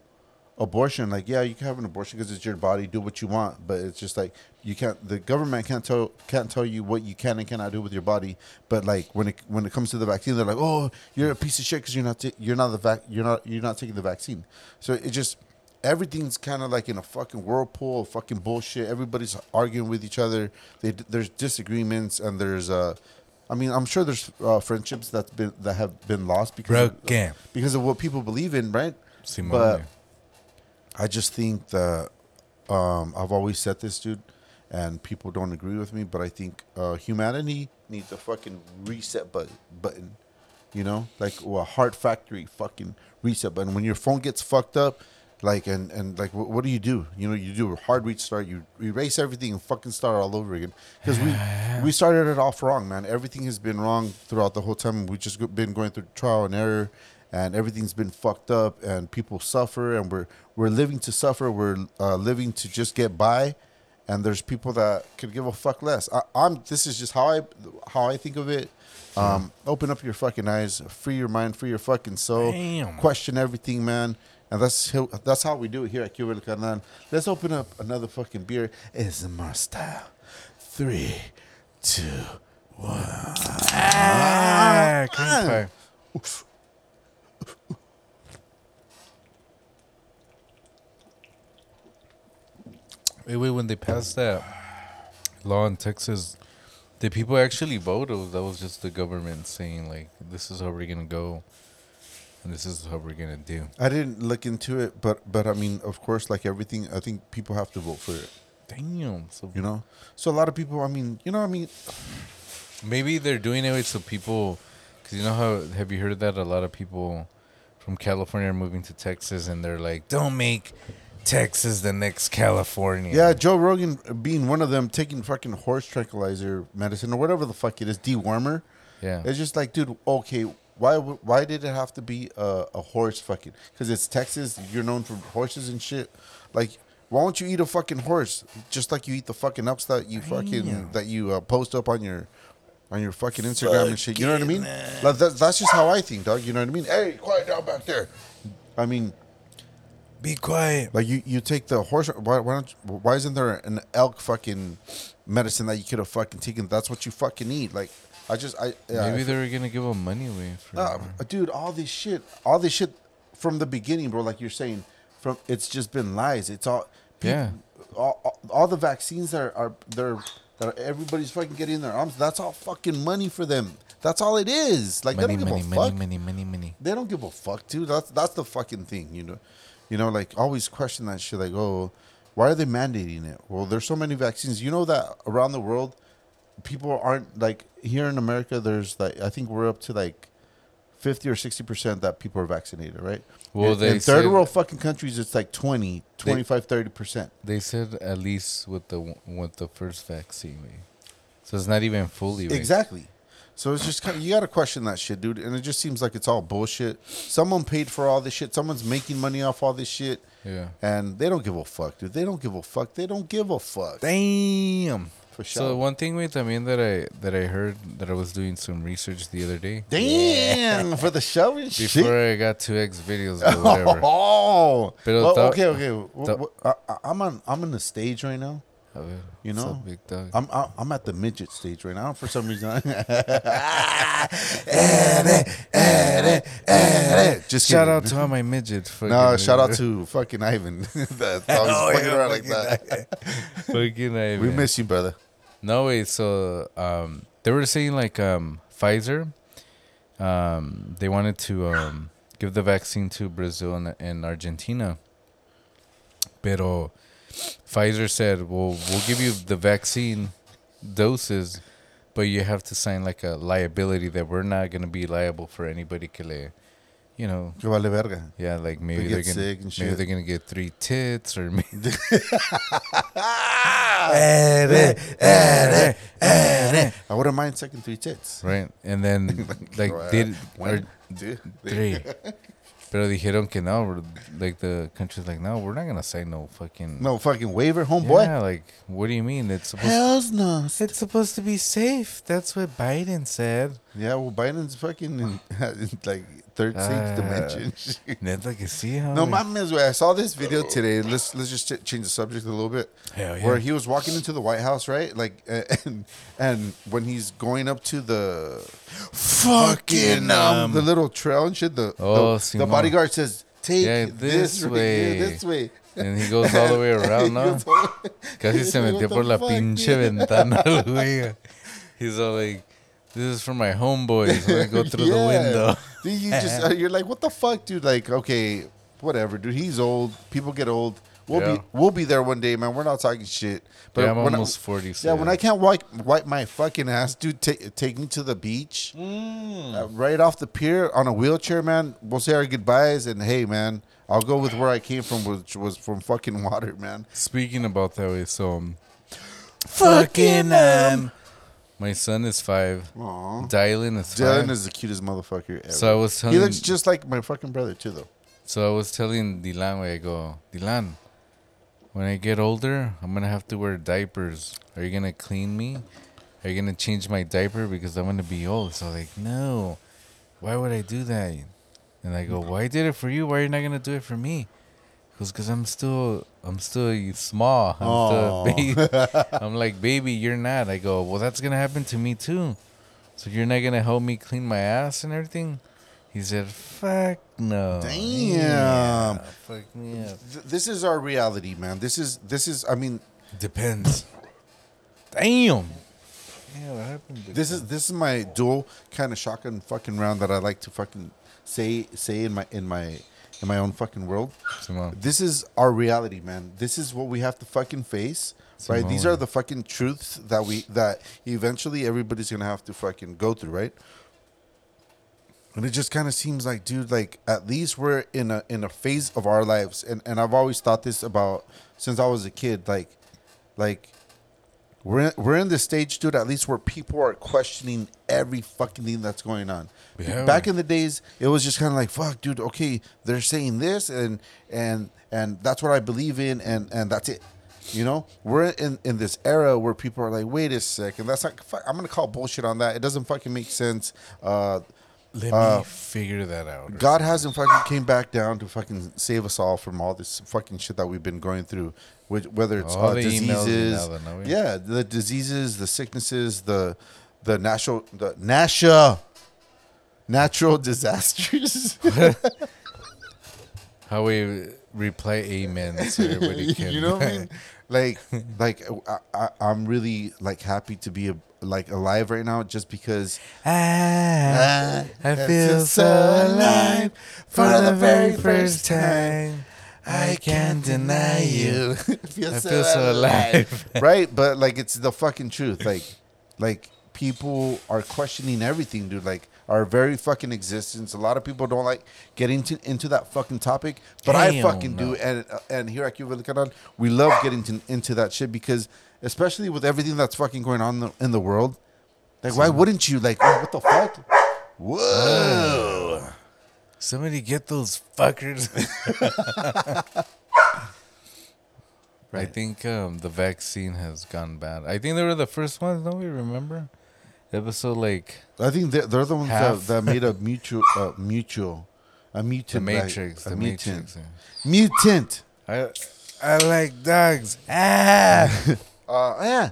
[SPEAKER 1] abortion like yeah you can have an abortion because it's your body do what you want but it's just like you can't the government can't tell can't tell you what you can and cannot do with your body but like when it when it comes to the vaccine they're like oh you're a piece of shit because you're not you're not the vac you're not you're not taking the vaccine. So it just everything's kind of like in a fucking whirlpool of fucking bullshit. Everybody's arguing with each other. They, there's disagreements and there's uh I mean, I'm sure there's uh, friendships that's been that have been lost because of, because of what people believe in, right?
[SPEAKER 2] Simone.
[SPEAKER 1] But I just think that um, I've always said this, dude, and people don't agree with me, but I think uh, humanity needs a fucking reset button. Button, you know, like well, a heart factory fucking reset button. When your phone gets fucked up, like and and like, what, what do you do? You know, you do a hard restart. You erase everything and fucking start all over again. Because we we started it off wrong, man. Everything has been wrong throughout the whole time. We've just been going through trial and error and everything's been fucked up and people suffer and we're we're living to suffer we're uh, living to just get by and there's people that could give a fuck less I, i'm this is just how i how i think of it um, open up your fucking eyes free your mind free your fucking soul
[SPEAKER 2] Damn.
[SPEAKER 1] question everything man and that's how, that's how we do it here at Cuba El Carnal. Let's open up another fucking beer. ASMR style. Three, two,
[SPEAKER 2] Ah, cream. Wait, wait. When they passed that law in Texas, did people actually vote, or that was just the government saying like, "This is how we're gonna go, and this is what we're gonna do"?
[SPEAKER 1] I didn't look into it, but but I mean, of course, like everything, I think people have to vote for it.
[SPEAKER 2] Damn. So
[SPEAKER 1] You know, so a lot of people. I mean, you know, I mean,
[SPEAKER 2] maybe they're doing it so people, because you know how have you heard that a lot of people from California are moving to Texas, and they're like, "Don't make Texas the next California."
[SPEAKER 1] yeah, Joe Rogan being one of them, taking fucking horse tranquilizer medicine or whatever the fuck it is, dewormer.
[SPEAKER 2] yeah.
[SPEAKER 1] It's just like, dude, okay, why why did it have to be a, a horse fucking? Because it's Texas, you're known for horses and shit. Like, why don't you eat a fucking horse just like you eat the fucking ups that you fucking
[SPEAKER 2] Damn.
[SPEAKER 1] that you uh, post up on your on your fucking Instagram and shit? You know what I mean? Like, that, that's just how I think, dog. You know what I mean? Hey, quiet down back there. I mean,
[SPEAKER 2] Be quiet.
[SPEAKER 1] like you, you take the horse. Why, why don't? Why isn't there an elk fucking medicine that you could have fucking taken? That's what you fucking need. Like, I just I yeah,
[SPEAKER 2] Maybe
[SPEAKER 1] I
[SPEAKER 2] they were gonna give them money away for.
[SPEAKER 1] uh, dude, all this shit, all this shit from the beginning, bro. Like you're saying, from it's just been lies. It's all
[SPEAKER 2] Yeah.
[SPEAKER 1] All, all, all the vaccines that are, are they're that are, everybody's fucking getting in their arms. That's all fucking money for them. That's all it is. Like
[SPEAKER 2] money,
[SPEAKER 1] they don't
[SPEAKER 2] money,
[SPEAKER 1] give a
[SPEAKER 2] money,
[SPEAKER 1] fuck.
[SPEAKER 2] money, money, money.
[SPEAKER 1] They don't give a fuck, dude. That's that's the fucking thing, you know. You know, like always question that shit. Like, oh, why are they mandating it? Well, there's so many vaccines. You know that around the world, people aren't like here in America. There's like I think we're up to like fifty or sixty percent that people are vaccinated, right?
[SPEAKER 2] Well,
[SPEAKER 1] in,
[SPEAKER 2] they
[SPEAKER 1] in third world fucking countries, it's like 20, 25, 30 percent.
[SPEAKER 2] They said at least with the with the first vaccine, eh? so it's not even fully.
[SPEAKER 1] Exactly. So it's just kind of you got to question that shit, dude. And it just seems like it's all bullshit. Someone paid for all this shit. Someone's making money off all this shit.
[SPEAKER 2] Yeah.
[SPEAKER 1] And they don't give a fuck, dude. They don't give a fuck. They don't give a fuck.
[SPEAKER 2] Damn.
[SPEAKER 1] For
[SPEAKER 2] So one thing with I mean that I that I heard that I was doing some research the other day
[SPEAKER 1] Damn, for the show and shit.
[SPEAKER 2] before I got to X videos or oh. whatever.
[SPEAKER 1] Oh, well, okay, okay. W-
[SPEAKER 2] the-
[SPEAKER 1] w- I, I- I'm on. I'm on the stage right now. You know?
[SPEAKER 2] big dog.
[SPEAKER 1] I'm I'm at the midget stage right now for some reason. Just
[SPEAKER 2] shout
[SPEAKER 1] kidding.
[SPEAKER 2] out to all my midget. Fucking
[SPEAKER 1] No, shout out to fucking Ivan. That's
[SPEAKER 2] Oh,
[SPEAKER 1] fucking
[SPEAKER 2] yeah,
[SPEAKER 1] around like that.
[SPEAKER 2] fucking I,
[SPEAKER 1] We miss you, brother.
[SPEAKER 2] No way. So um, they were saying like um, Pfizer, um, they wanted to um, give the vaccine to Brazil and, and Argentina. Pero Pfizer said, "Well, we'll give you the vaccine doses, but you have to sign like a liability that we're not gonna be liable for anybody que le, you know,
[SPEAKER 1] Que vale verga.
[SPEAKER 2] yeah, like maybe
[SPEAKER 1] They
[SPEAKER 2] are gonna maybe
[SPEAKER 1] shit.
[SPEAKER 2] they're gonna get three tits or maybe eh, eh,
[SPEAKER 1] I wouldn't mind second three tits.
[SPEAKER 2] right, and then like did
[SPEAKER 1] One,
[SPEAKER 2] or three. Pero dijeron que no, like the country's like, no, we're not gonna sign no fucking.
[SPEAKER 1] No fucking waiver, homeboy.
[SPEAKER 2] Yeah, like, what do you mean? It's supposed.
[SPEAKER 1] Hell's no.
[SPEAKER 2] it's supposed to be safe. That's what Biden said.
[SPEAKER 1] Yeah, well, Biden's fucking in, like third stage
[SPEAKER 2] Ah.
[SPEAKER 1] dimension.
[SPEAKER 2] Neta que sí, huh?
[SPEAKER 1] no mames, güey. I saw this video today. Let's let's just ch- change the subject a little bit.
[SPEAKER 2] Hell yeah.
[SPEAKER 1] Where he was walking into the White House, right? Like, and and when he's going up to the fucking um, the little trail and shit, the
[SPEAKER 2] Oh,
[SPEAKER 1] the, the bodyguard says, "Take
[SPEAKER 2] Yeah,
[SPEAKER 1] this,
[SPEAKER 2] this
[SPEAKER 1] right
[SPEAKER 2] way."
[SPEAKER 1] here, this way."
[SPEAKER 2] And he goes all the way around, no? Casi se metió por la pinche ventana, güey. He's all like, this is for my homeboys. When I go through the window.
[SPEAKER 1] Dude, you just uh, you're like, what the fuck, dude? Like, okay, whatever, dude. He's old. People get old. We'll
[SPEAKER 2] Yeah.
[SPEAKER 1] be we'll be there one day, man. We're not talking shit.
[SPEAKER 2] But yeah, I'm
[SPEAKER 1] when I-
[SPEAKER 2] almost 40.
[SPEAKER 1] yeah, when I can't wipe wipe my fucking ass, dude, take take me to the beach,
[SPEAKER 2] Mm.
[SPEAKER 1] uh, right off the pier on a wheelchair, man. We'll say our goodbyes, and hey, man, I'll go with where I came from, which was from fucking water, man.
[SPEAKER 2] Speaking about that way, so um, fucking um, my son is five.
[SPEAKER 1] Aw.
[SPEAKER 2] Dylan is
[SPEAKER 1] Dylan
[SPEAKER 2] five.
[SPEAKER 1] is the cutest motherfucker ever.
[SPEAKER 2] So I was telling.
[SPEAKER 1] he looks just like my fucking brother too, though.
[SPEAKER 2] So I was telling Dylan, way I go, Dylan, when I get older, I'm gonna have to wear diapers. Are you gonna clean me? Are you gonna change my diaper because I'm gonna be old? So like, no. Why would I do that? And I go, why did it for you? Why are you not gonna do it for me? Because cause I'm still I'm still small. I'm still baby. I'm like, baby, you're not. I go, well, that's gonna happen to me too. So you're not gonna help me clean my ass and everything. He said, "Fuck no."
[SPEAKER 1] Damn.
[SPEAKER 2] Yeah, fuck me up.
[SPEAKER 1] This is our reality, man. This is this is. I mean,
[SPEAKER 2] Depends. Damn. Yeah, what happened?
[SPEAKER 1] this is this is my dual kind of shotgun fucking round that I like to fucking say say in my in my in my own fucking world.
[SPEAKER 2] Simone.
[SPEAKER 1] This is our reality, man. This is what we have to fucking face. Right? These are the fucking truths that we that eventually everybody's gonna have to fucking go through, right? And it just kind of seems like, dude, like at least we're in a in a phase of our lives, and and I've always thought this about since I was a kid, like, like we're in, we're in this stage, dude. At least where people are questioning every fucking thing that's going on.
[SPEAKER 2] Yeah.
[SPEAKER 1] Back in the days, it was just kind of like, fuck, dude. Okay, they're saying this, and and and that's what I believe in, and and that's it. You know, we're in in this era where people are like, wait a second, that's not. Fuck, I'm gonna call bullshit on that. It doesn't fucking make sense. Uh,
[SPEAKER 2] Let
[SPEAKER 1] Uh,
[SPEAKER 2] me figure that out.
[SPEAKER 1] God hasn't fucking came back down to fucking save us all from all this fucking shit that we've been going through. Which, whether it's
[SPEAKER 2] All
[SPEAKER 1] uh,
[SPEAKER 2] the
[SPEAKER 1] diseases,
[SPEAKER 2] all that, no way.
[SPEAKER 1] yeah, the diseases, the sicknesses, the the natural, the nasha, natural disasters.
[SPEAKER 2] How we reply amen so everybody can.
[SPEAKER 1] you know what I mean? Like, like I, I, I'm really like happy to be a, like alive right now, just because.
[SPEAKER 2] ah, I feel so alive for the very first time. I can't deny you.
[SPEAKER 1] feel
[SPEAKER 2] I feel so alive.
[SPEAKER 1] right? But like, it's the fucking truth. Like, like people are questioning everything, dude. Like our very fucking existence. A lot of people don't like getting to, into that fucking topic, but I fucking
[SPEAKER 2] no.
[SPEAKER 1] do. And uh, and here at Cuba Canal, we love getting to, into that shit because, especially with everything that's fucking going on in the, in the world, like why wouldn't you? Like, oh, what the fuck? Whoa.
[SPEAKER 2] Somebody get those fuckers. I think um, the vaccine has gone bad. I think they were the first ones. Don't we remember? Episode like
[SPEAKER 1] I think they're, they're the ones that,
[SPEAKER 2] Half.
[SPEAKER 1] that made a mutual, uh, mutual, a mutant,
[SPEAKER 2] the
[SPEAKER 1] like,
[SPEAKER 2] Matrix.
[SPEAKER 1] a
[SPEAKER 2] the
[SPEAKER 1] mutant,
[SPEAKER 2] Matrix.
[SPEAKER 1] mutant.
[SPEAKER 2] I I like dogs. Ah.
[SPEAKER 1] Uh, yeah.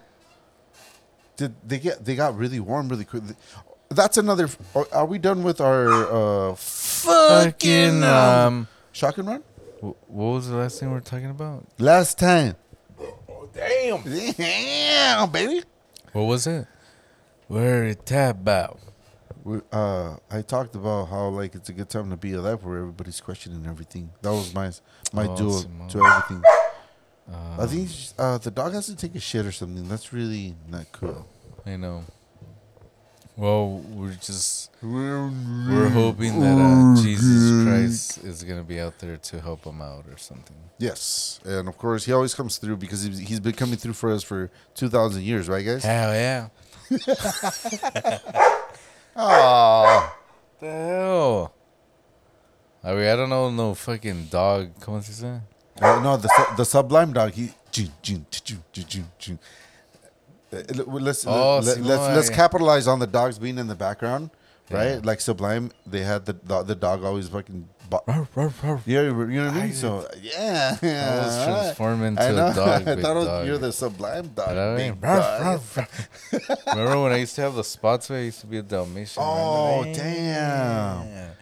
[SPEAKER 1] Did they get? They got really warm really quick. That's another. Are are we done with our uh, fucking
[SPEAKER 2] Fucking um,
[SPEAKER 1] shotgun run?
[SPEAKER 2] wh- what was the last thing we were talking about?
[SPEAKER 1] Last time.
[SPEAKER 2] Damn.
[SPEAKER 1] Damn, baby.
[SPEAKER 2] What was it? Where it about?
[SPEAKER 1] We, uh, I talked about how like it's a good time to be alive, where everybody's questioning everything. That was my my
[SPEAKER 2] Oh,
[SPEAKER 1] duel to everything.
[SPEAKER 2] Uh,
[SPEAKER 1] I think uh, the dog has to take a shit or something. That's really not cool.
[SPEAKER 2] I know. Well, we're just we're hoping that uh, Jesus Christ is gonna be out there to help him out or something.
[SPEAKER 1] Yes, and of course he always comes through because he's, he's been coming through for us for two thousand years, right, guys?
[SPEAKER 2] Hell yeah!
[SPEAKER 1] Oh,
[SPEAKER 2] The hell? I mean, I don't know no fucking dog. ¿Cómo se dice?
[SPEAKER 1] uh, no, the su- the sublime dog. He. Jun, jun, jun, jun, jun, jun. Uh, Let's
[SPEAKER 2] Oh,
[SPEAKER 1] let, let's let's capitalize on the dogs being in the background, right?
[SPEAKER 2] Yeah.
[SPEAKER 1] Like Sublime, they had the the, the dog always fucking. Bo- yeah, you know what I mean.
[SPEAKER 2] I-
[SPEAKER 1] so yeah, yeah.
[SPEAKER 2] I was transformed into
[SPEAKER 1] I know.
[SPEAKER 2] a dog.
[SPEAKER 1] I thought
[SPEAKER 2] dog.
[SPEAKER 1] you're the Sublime dog.
[SPEAKER 2] You know what I mean? Ruff,
[SPEAKER 1] dog.
[SPEAKER 2] ruff, ruff. Remember when I used to have the spots where I used to be a Dalmatian?
[SPEAKER 1] Oh, damn.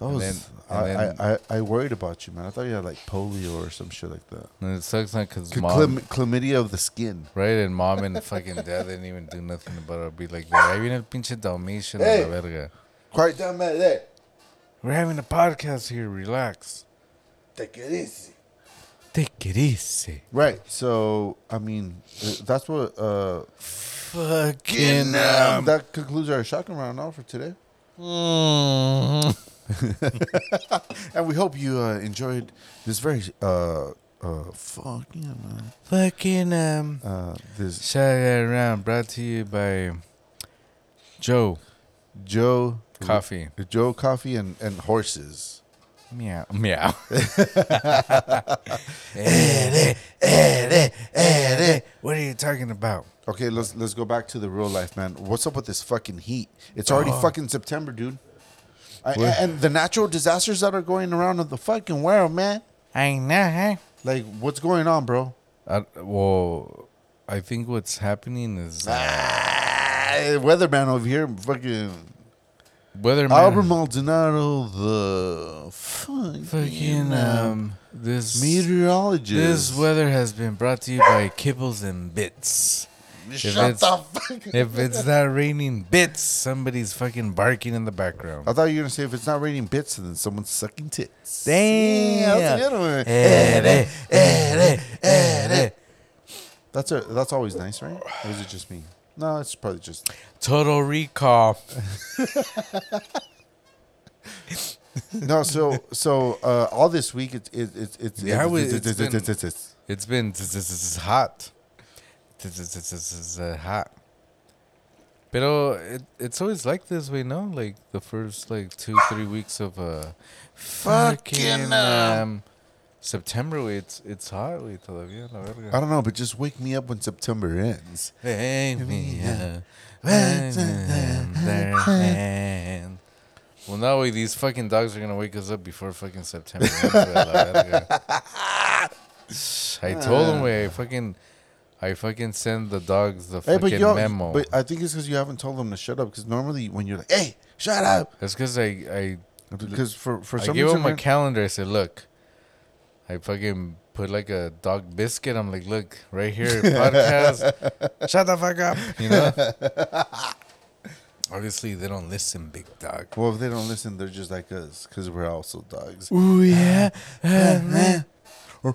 [SPEAKER 1] That
[SPEAKER 2] And
[SPEAKER 1] was
[SPEAKER 2] then-
[SPEAKER 1] I,
[SPEAKER 2] then-
[SPEAKER 1] I, I I worried about you, man. I thought you had like polio or some shit like that.
[SPEAKER 2] And it sucks not because
[SPEAKER 1] Chlam-
[SPEAKER 2] mom,
[SPEAKER 1] chlamydia of the skin.
[SPEAKER 2] right? And mom and fucking dad didn't even do nothing about it. I'd be like, "Yeah, viene el pinche Dalmatian a
[SPEAKER 1] Hey.
[SPEAKER 2] la verga.
[SPEAKER 1] Quiet down, man. There.
[SPEAKER 2] We're having a podcast here. Relax.
[SPEAKER 1] Take it easy.
[SPEAKER 2] Take it easy.
[SPEAKER 1] Right. So I mean, uh, that's what. uh
[SPEAKER 2] Fucking
[SPEAKER 1] um, That concludes our shotgun round now for today.
[SPEAKER 2] Mm.
[SPEAKER 1] And we hope you uh, enjoyed this very uh uh fucking uh,
[SPEAKER 2] Fucking um.
[SPEAKER 1] uh this
[SPEAKER 2] Shout out around brought to you by Joe
[SPEAKER 1] Joe
[SPEAKER 2] Coffee.
[SPEAKER 1] Joe Coffee and and horses.
[SPEAKER 2] Meow. Meow. What are you talking about?
[SPEAKER 1] Okay, let's let's go back to the real life, man. What's up with this fucking heat? It's already fucking September, dude. I, and the natural disasters that are going around in the fucking world, man.
[SPEAKER 2] I know.
[SPEAKER 1] Like, what's going on, bro?
[SPEAKER 2] I, well, I think what's happening is uh,
[SPEAKER 1] Ah, weatherman over here, fucking
[SPEAKER 2] weatherman.
[SPEAKER 1] Albert Maldonado, the fucking,
[SPEAKER 2] Fucking um, this
[SPEAKER 1] meteorologist.
[SPEAKER 2] this weather has been brought to you by Kibbles and Bits.
[SPEAKER 1] Shut the fuck.
[SPEAKER 2] If it's not raining bits, somebody's fucking barking in the background.
[SPEAKER 1] I thought you were gonna say if it's not raining bits, then someone's sucking tits.
[SPEAKER 2] Damn.
[SPEAKER 1] Yeah, that's a good one.
[SPEAKER 2] Eh, eh, eh, eh.
[SPEAKER 1] That's a that's always nice, right? Or is it just me? No, it's probably just.
[SPEAKER 2] Total recall.
[SPEAKER 1] No, so so uh, all this week it's it, it's it's
[SPEAKER 2] Yeah,
[SPEAKER 1] it's,
[SPEAKER 2] we-
[SPEAKER 1] it's,
[SPEAKER 2] it's been-
[SPEAKER 1] it's,
[SPEAKER 2] hot. Hot. Pero it, it's always like this way, no? Like the first like two three weeks of uh fucking
[SPEAKER 1] Fucking, um,
[SPEAKER 2] um September. Way it's it's hot. Way todavía la verga.
[SPEAKER 1] I don't know, but just wake me up when September ends.
[SPEAKER 2] Wake me up when they're. Well, no way. These fucking dogs are gonna wake us up before fucking September. ends, güey, a la verga. I told them, way. I fucking, I fucking send the dogs the
[SPEAKER 1] Hey,
[SPEAKER 2] fucking
[SPEAKER 1] but you
[SPEAKER 2] memo.
[SPEAKER 1] but I think it's because you haven't told them to shut up. Because normally when you're like, "Hey, shut up,"
[SPEAKER 2] That's because I, I,
[SPEAKER 1] because for for
[SPEAKER 2] I
[SPEAKER 1] some
[SPEAKER 2] give
[SPEAKER 1] reason,
[SPEAKER 2] them a
[SPEAKER 1] man-
[SPEAKER 2] calendar. I said, look, I fucking put like a dog biscuit. I'm like, look, right here, podcast. Shut the fuck up. You know. Obviously, they don't listen, big dog.
[SPEAKER 1] well, if they don't listen, they're just like us because we're also dogs.
[SPEAKER 2] Ooh yeah, man.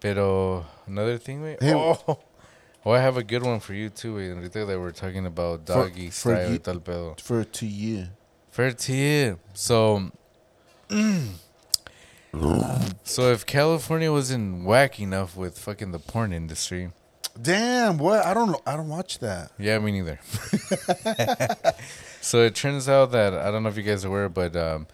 [SPEAKER 2] Pero another thing, wait.
[SPEAKER 1] Hey,
[SPEAKER 2] oh, oh, I have a good one for you too, wait. Ahorita that we're talking about doggy
[SPEAKER 1] for
[SPEAKER 2] style
[SPEAKER 1] you-
[SPEAKER 2] y tal pedo.
[SPEAKER 1] For to you,
[SPEAKER 2] Fair to you. So, so if California wasn't whack enough with fucking the porn industry,
[SPEAKER 1] damn, what? I don't know. I don't watch that.
[SPEAKER 2] yeah, me neither. so it turns out that I don't know if you guys are aware, but um,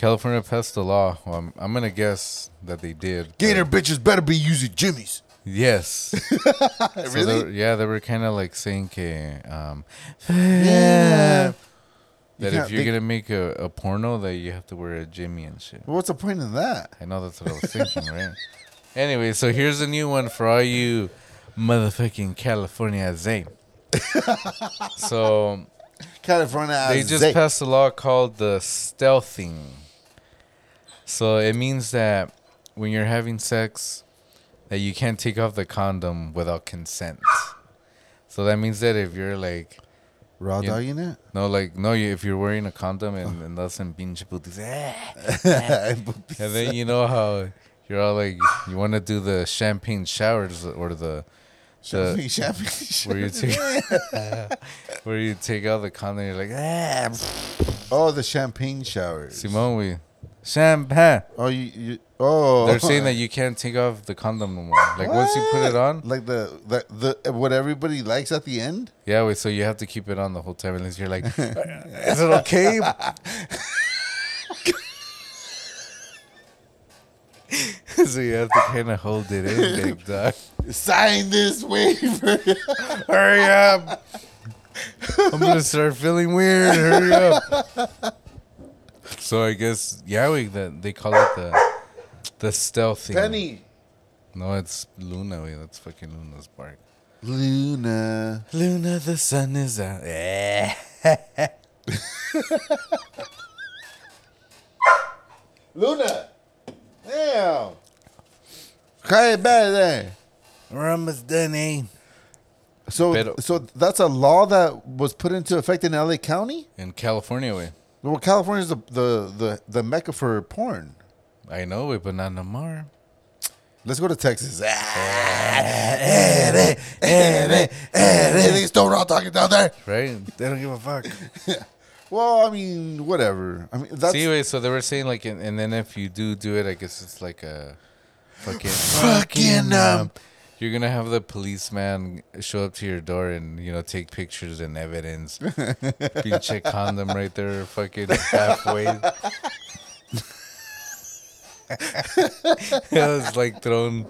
[SPEAKER 2] California passed a law. Well, I'm, I'm gonna guess that they did.
[SPEAKER 1] Gator bitches better be using Jimmy's.
[SPEAKER 2] Yes. So
[SPEAKER 1] really?
[SPEAKER 2] they- yeah, they were kind of like saying, que, um,
[SPEAKER 1] Yeah.
[SPEAKER 2] That
[SPEAKER 1] can't
[SPEAKER 2] if you're
[SPEAKER 1] think-
[SPEAKER 2] gonna make a, a porno, that you have to wear a Jimmy and shit.
[SPEAKER 1] What's the point of that?
[SPEAKER 2] I know that's what I was thinking, right? Anyway, so here's a new one for all you motherfucking California Zane. so
[SPEAKER 1] California.
[SPEAKER 2] they just passed a law called the stealthing. So it means that when you're having sex, that you can't take off the condom without consent. So that means that if you're like,
[SPEAKER 1] raw
[SPEAKER 2] Yeah.
[SPEAKER 1] dogging it.
[SPEAKER 2] no, like, no, you, if you're wearing a condom and, and that's in pinche putis, and then you know how you're all like, you want to do the champagne showers or the,
[SPEAKER 1] Champagne,
[SPEAKER 2] the
[SPEAKER 1] champagne,
[SPEAKER 2] where you take, where you take out the condom, you're like, ah,
[SPEAKER 1] Oh, the champagne showers.
[SPEAKER 2] Simone, we champagne.
[SPEAKER 1] Oh, you, you. Oh,
[SPEAKER 2] They're saying that you can't take off the condom no more. Like once you put it on,
[SPEAKER 1] like the, the the what everybody likes at the end.
[SPEAKER 2] yeah, wait, so you have to keep it on the whole time unless you're like, is it okay? so you have to kind of hold it in, big dog.
[SPEAKER 1] Sign this waiver.
[SPEAKER 2] Hurry up! I'm gonna start feeling weird. Hurry up! So I guess yeah, we that they call it the the stealthing.
[SPEAKER 1] Penny.
[SPEAKER 2] No, it's Luna. Wait, that's fucking Luna's bark.
[SPEAKER 1] Luna.
[SPEAKER 2] Luna, the sun is out. Eh.
[SPEAKER 1] Luna. Damn. Bad there.
[SPEAKER 2] We're almost done, eh?
[SPEAKER 1] So,
[SPEAKER 2] Pero-
[SPEAKER 1] so that's a law that was put into effect in LA County.
[SPEAKER 2] In California, way.
[SPEAKER 1] Well, California's the the the, the mecca for porn.
[SPEAKER 2] I know it, but not no more.
[SPEAKER 1] Let's go to Texas. Anything still talking down there?
[SPEAKER 2] Right? They don't give a fuck.
[SPEAKER 1] Well, I mean, whatever. I mean, that's
[SPEAKER 2] See, wait, so they were saying like, and, and then if you do do it, I guess it's like a fucking fucking um. You're gonna have the policeman show up to your door and you know take pictures and evidence. Pinche condom right there, fucking halfway. it was like thrown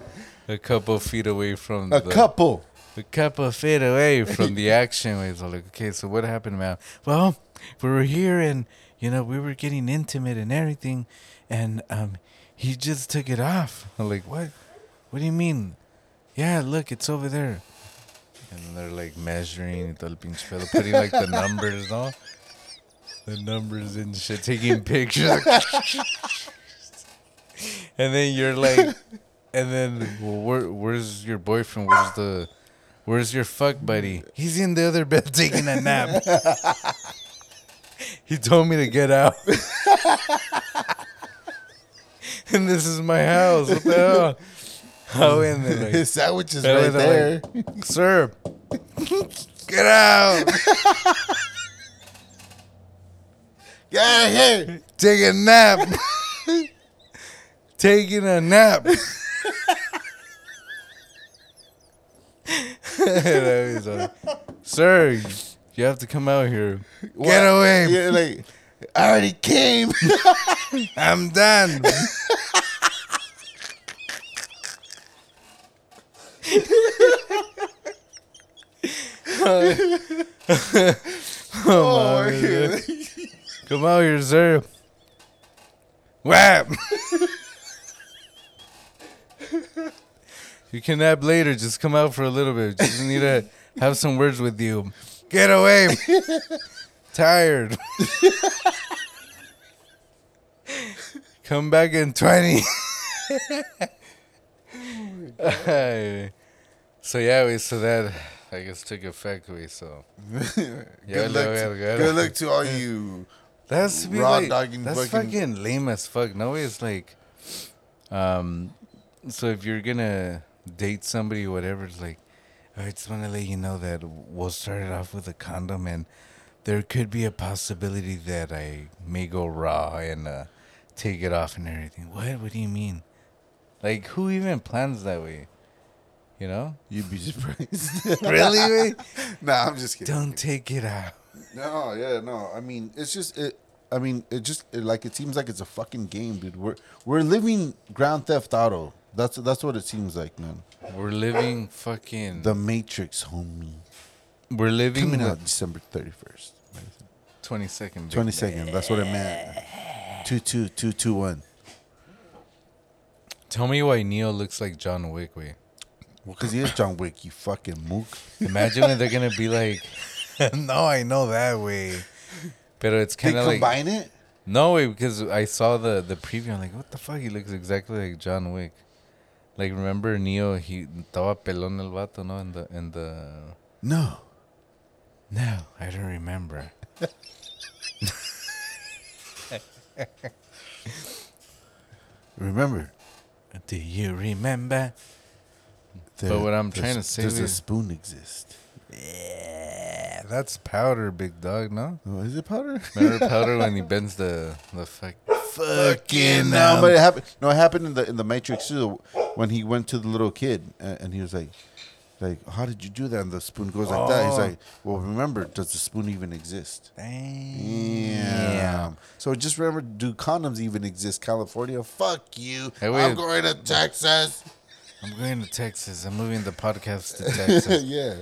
[SPEAKER 2] a couple feet away from
[SPEAKER 1] a
[SPEAKER 2] the,
[SPEAKER 1] couple.
[SPEAKER 2] a couple feet away from the action. Was like, okay, so what happened, man? Well, we were here and you know we were getting intimate and everything, and um, he just took it off. I'm like, what? What do you mean? Yeah, look, it's over there. And they're like measuring, y todo el pinche pedo, putting like the numbers, no? The numbers and shit, taking pictures. and then you're like, and then well, where, where's your boyfriend? Where's the, where's your fuck buddy? He's in the other bed taking a nap. he told me to get out. and this is my house. What the hell? How in there? Like,
[SPEAKER 1] His sandwich is right there.
[SPEAKER 2] like, Sir, get out.
[SPEAKER 1] Get out of here.
[SPEAKER 2] Take a nap. Taking a nap. And I was like, Sir, you have to come out here. Get
[SPEAKER 1] What?
[SPEAKER 2] away.
[SPEAKER 1] Yeah, like, I already came.
[SPEAKER 2] I'm done.
[SPEAKER 1] Oh, oh,
[SPEAKER 2] my
[SPEAKER 1] yeah.
[SPEAKER 2] Come out here, sir. Whap. you can nap later. Just come out for a little bit. Just need to have some words with you. Get away. Tired. come back in 20. so yeah, we so that I guess took effect. We so Yeah,
[SPEAKER 1] good, luck
[SPEAKER 2] no,
[SPEAKER 1] to, good luck to all you.
[SPEAKER 2] That's be
[SPEAKER 1] Raw
[SPEAKER 2] like,
[SPEAKER 1] dogging
[SPEAKER 2] that's
[SPEAKER 1] fucking-
[SPEAKER 2] fucking lame as fuck. No, it's like, um, so if you're gonna date somebody, or whatever, it's like, I just want to let you know that we'll start it off with a condom, and there could be a possibility that I may go raw and uh, take it off and everything. What? What do you mean? Like, who even plans that way? You know?
[SPEAKER 1] You'd be surprised.
[SPEAKER 2] really?
[SPEAKER 1] Nah, I'm just kidding.
[SPEAKER 2] Don't take it out.
[SPEAKER 1] No, yeah, no. I mean, it's just it. I mean, it just it, like it seems like it's a fucking game, dude. We're we're living Grand Theft Auto. That's that's what it seems like, man.
[SPEAKER 2] We're living fucking.
[SPEAKER 1] The Matrix, homie.
[SPEAKER 2] we're living
[SPEAKER 1] Coming out December thirty first.
[SPEAKER 2] twenty second.
[SPEAKER 1] Twenty second. That's what it meant. Two two two two one.
[SPEAKER 2] Tell me why Neo looks like John Wick. Wait.
[SPEAKER 1] Well, because he is John Wick. You fucking mook.
[SPEAKER 2] Imagine when they're gonna be like, no, I know that way. But it's
[SPEAKER 1] They
[SPEAKER 2] kind of like
[SPEAKER 1] combine it.
[SPEAKER 2] no way because I saw the the preview. I'm like, what the fuck? He looks exactly like John Wick. Like remember Neo? He estaba pelón el vato, no? In the in the
[SPEAKER 1] No.
[SPEAKER 2] no, I don't remember.
[SPEAKER 1] Remember.
[SPEAKER 2] Do you remember?
[SPEAKER 1] But
[SPEAKER 2] what I'm
[SPEAKER 1] there's-
[SPEAKER 2] trying to say
[SPEAKER 1] Does a
[SPEAKER 2] is-
[SPEAKER 1] spoon exist?
[SPEAKER 2] Yeah, that's powder, big dog. No,
[SPEAKER 1] Oh, is it powder?
[SPEAKER 2] remember powder when he bends the the fuck.
[SPEAKER 1] Fucking no, but it happened. No, it happened in the in the Matrix too. When he went to the little kid and, and he was like, like, how did you do that? And the spoon goes like that. He's
[SPEAKER 2] Oh.
[SPEAKER 1] like, well, remember, does the spoon even exist?
[SPEAKER 2] Damn.
[SPEAKER 1] So just remember, do condoms even exist? California, fuck you.
[SPEAKER 2] Hey, wait.
[SPEAKER 1] I'm going to Texas.
[SPEAKER 2] I'm going to Texas. I'm moving the podcast to Texas.
[SPEAKER 1] yeah.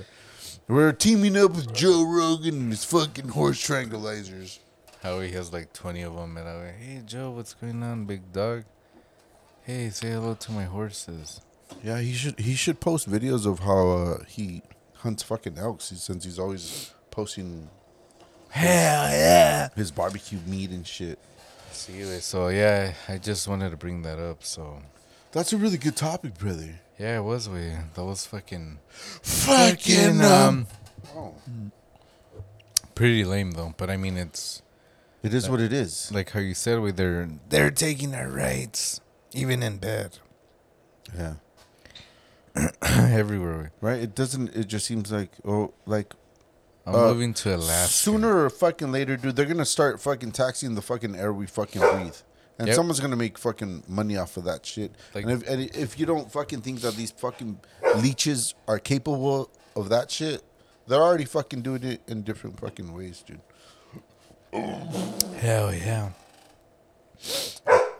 [SPEAKER 1] We're teaming up with Joe Rogan and his fucking horse tranquilizers.
[SPEAKER 2] Howie has like 20 of them, and I'm like, hey Joe, what's going on, big dog? Hey, say hello to my horses.
[SPEAKER 1] Yeah, he should he should post videos of how uh, he hunts fucking elks since he's always posting
[SPEAKER 2] Hell yeah!
[SPEAKER 1] his barbecue meat and shit.
[SPEAKER 2] See, so yeah, I just wanted to bring that up. So
[SPEAKER 1] That's a really good topic, brother.
[SPEAKER 2] yeah, it was we. That was fucking
[SPEAKER 1] Fucking um. Oh.
[SPEAKER 2] pretty lame though. But I mean, it's
[SPEAKER 1] It is what it is.
[SPEAKER 2] like how you said, we they're they're taking our rights, even in bed,
[SPEAKER 1] Yeah.
[SPEAKER 2] everywhere.
[SPEAKER 1] Right. It doesn't. It just seems like oh, like
[SPEAKER 2] I'm
[SPEAKER 1] Uh,
[SPEAKER 2] moving to Alaska.
[SPEAKER 1] sooner or fucking later, dude. They're gonna start fucking taxing the fucking air we fucking breathe. And
[SPEAKER 2] Yep.
[SPEAKER 1] someone's gonna make fucking money off of that shit.
[SPEAKER 2] Like-
[SPEAKER 1] and, if, and if you don't fucking think that these fucking leeches are capable of that shit, they're already fucking doing it in different fucking ways, dude.
[SPEAKER 2] Hell yeah,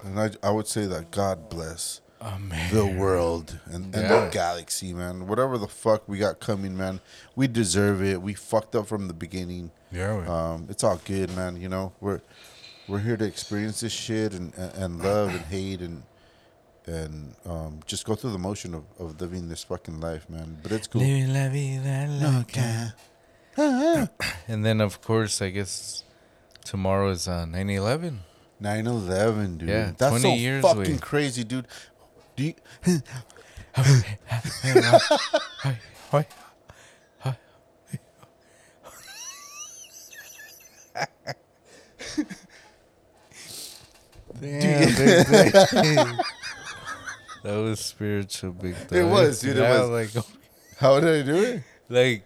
[SPEAKER 1] And I, I would say that God bless the world and, and
[SPEAKER 2] Yeah.
[SPEAKER 1] the galaxy, man. Whatever the fuck we got coming, man, we deserve it. We fucked up from the beginning.
[SPEAKER 2] Yeah, we.
[SPEAKER 1] Um, it's all good, man. You know, we're we're here to experience this shit and, and, and love and hate and and um, just go through the motion of, of living this fucking life, man. But it's cool.
[SPEAKER 2] Living la vida loca. And then, of course, I guess tomorrow is uh, 9 11.
[SPEAKER 1] 9-11, dude.
[SPEAKER 2] Yeah,
[SPEAKER 1] That's
[SPEAKER 2] 20
[SPEAKER 1] so
[SPEAKER 2] years
[SPEAKER 1] fucking
[SPEAKER 2] away.
[SPEAKER 1] crazy, dude. Do you,
[SPEAKER 2] Damn, big thing. that was spiritual, big thing.
[SPEAKER 1] It was, dude, it
[SPEAKER 2] Yeah,
[SPEAKER 1] was.
[SPEAKER 2] Like, oh.
[SPEAKER 1] how did I do it?
[SPEAKER 2] like,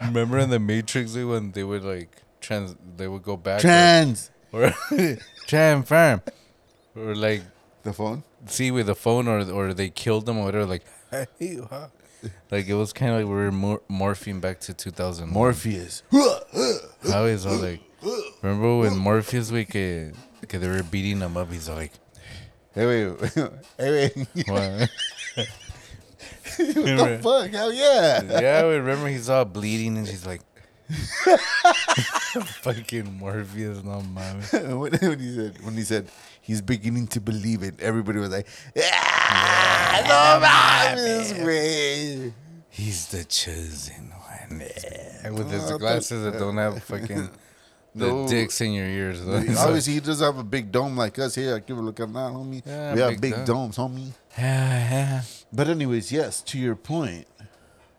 [SPEAKER 2] remember in the Matrix like, when they would like trans, they would go back
[SPEAKER 1] Trans.
[SPEAKER 2] or, or transform, or like
[SPEAKER 1] The phone?
[SPEAKER 2] see with the phone, or or they killed them or whatever. Like, like it was kind of like we were mor- morphing back to 2000.
[SPEAKER 1] Morpheus.
[SPEAKER 2] How is all like? Remember when Morpheus we que, que they were beating him up? He's like,
[SPEAKER 1] Hey, wait. hey, wait.
[SPEAKER 2] what?
[SPEAKER 1] what the fuck? Hell yeah.
[SPEAKER 2] yeah, we remember he's all bleeding and she's like, fucking Morpheus, no man.
[SPEAKER 1] when, when he said when he said he's beginning to believe it, everybody was like, "Yeah, no mames, güey."
[SPEAKER 2] He's the chosen one. And with his glasses that don't have fucking the
[SPEAKER 1] No.
[SPEAKER 2] dicks in your ears. Though.
[SPEAKER 1] Obviously, he doesn't have a big dome like us here. I Give a look at that, homie.
[SPEAKER 2] Yeah,
[SPEAKER 1] we have
[SPEAKER 2] big
[SPEAKER 1] big
[SPEAKER 2] dome.
[SPEAKER 1] domes, homie.
[SPEAKER 2] yeah, yeah.
[SPEAKER 1] But anyways, yes. To your point,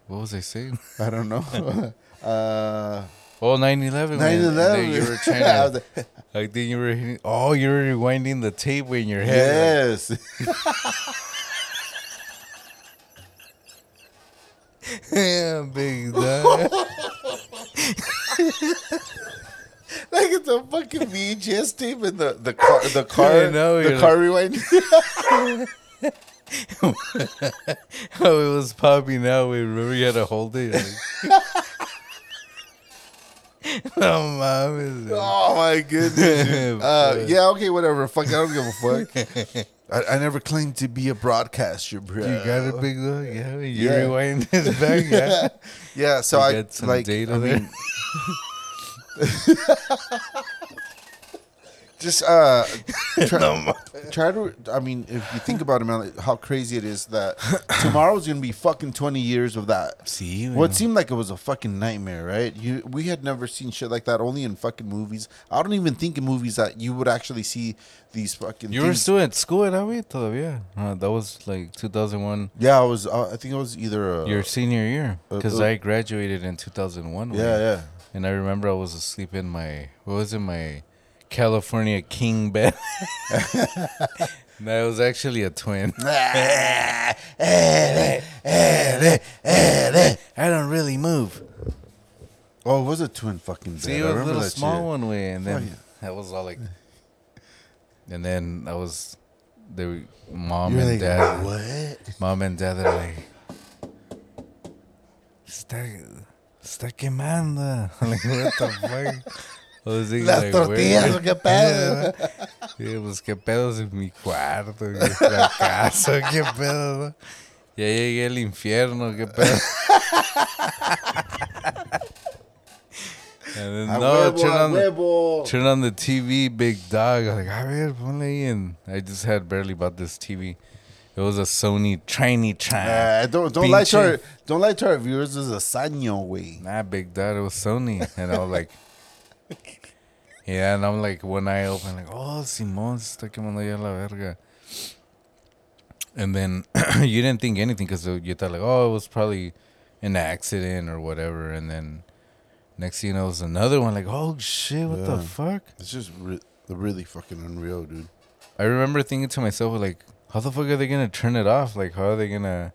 [SPEAKER 2] What was I saying?
[SPEAKER 1] I don't know. uh,
[SPEAKER 2] Oh, 9 11.
[SPEAKER 1] 9/11.
[SPEAKER 2] You were trying to.
[SPEAKER 1] like,
[SPEAKER 2] I think you were hitting. Oh, you were rewinding the tape in your head.
[SPEAKER 1] yes.
[SPEAKER 2] Yeah, big dog.
[SPEAKER 1] like it's a fucking VHS tape in the the car the car
[SPEAKER 2] know,
[SPEAKER 1] the
[SPEAKER 2] you're
[SPEAKER 1] car rewind.
[SPEAKER 2] How it was popping out. We remember you had to hold it. Like, oh, mom.
[SPEAKER 1] Oh my goodness. Uh, yeah, okay, whatever. Fuck, I don't give a fuck. I, I never claimed to be a broadcaster, bro.
[SPEAKER 2] You got a big look, Yeah. You
[SPEAKER 1] Yeah.
[SPEAKER 2] rewind this back? Yeah.
[SPEAKER 1] yeah, so
[SPEAKER 2] You
[SPEAKER 1] I
[SPEAKER 2] get some
[SPEAKER 1] like.
[SPEAKER 2] data
[SPEAKER 1] I
[SPEAKER 2] there?
[SPEAKER 1] Just uh, try, try to. I mean, if you think about it, man, how crazy it is that tomorrow's gonna be fucking twenty years of that.
[SPEAKER 2] See,
[SPEAKER 1] Well, it seemed like it was a fucking nightmare, right? You, we had never seen shit like that, only in fucking movies. I don't even think in movies that you would actually see these fucking.
[SPEAKER 2] You were
[SPEAKER 1] things.
[SPEAKER 2] still at school at way todavía. Uh, that was like 2001,
[SPEAKER 1] Yeah, I was. Uh, I think it was either. Uh,
[SPEAKER 2] your senior year,
[SPEAKER 1] uh,
[SPEAKER 2] because
[SPEAKER 1] uh,
[SPEAKER 2] I graduated in 2001.
[SPEAKER 1] yeah, yeah.
[SPEAKER 2] And I remember I was asleep in my what was it my California king bed. that was actually a twin. I don't really move.
[SPEAKER 1] Oh, it was a twin fucking bed.
[SPEAKER 2] See,
[SPEAKER 1] I
[SPEAKER 2] it was a
[SPEAKER 1] remember
[SPEAKER 2] little
[SPEAKER 1] that
[SPEAKER 2] small
[SPEAKER 1] shit.
[SPEAKER 2] one way, and
[SPEAKER 1] Oh,
[SPEAKER 2] then
[SPEAKER 1] yeah.
[SPEAKER 2] that was all like. And then I was, they were, mom
[SPEAKER 1] You're
[SPEAKER 2] and
[SPEAKER 1] like,
[SPEAKER 2] dad,
[SPEAKER 1] what?
[SPEAKER 2] mom and dad are like, está, está quemando. I'm like, what the fuck? I was thinking,
[SPEAKER 1] Las
[SPEAKER 2] like,
[SPEAKER 1] tortillas,
[SPEAKER 2] where-
[SPEAKER 1] ¿qué pedo?
[SPEAKER 2] Sí, pues qué pedos en mi cuarto, en la casa, qué pedo, ¿no? Ya llegué al infierno, qué pedo. And then,
[SPEAKER 1] A
[SPEAKER 2] no,
[SPEAKER 1] huevo,
[SPEAKER 2] turn on, the, turn on the TV, big dog. I'm like, a ver, ponle ahí. And I just had barely bought this TV. It was a Sony Trinitron.
[SPEAKER 1] Uh, don't don't lie to our don't lie to our viewers. This is a sanyo way.
[SPEAKER 2] Nah, big dog, it was Sony. And I was like, yeah, and I'm like, one eye open, like, oh, Simón se está quemando ya la verga. And then you didn't think anything because you thought, like, oh, it was probably an accident or whatever. And then next thing you know, it was another one, like, oh, shit, what the fuck?
[SPEAKER 1] It's just re- really fucking unreal, dude.
[SPEAKER 2] I remember thinking to myself, like, how the fuck are they gonna turn it off? Like, how are they gonna,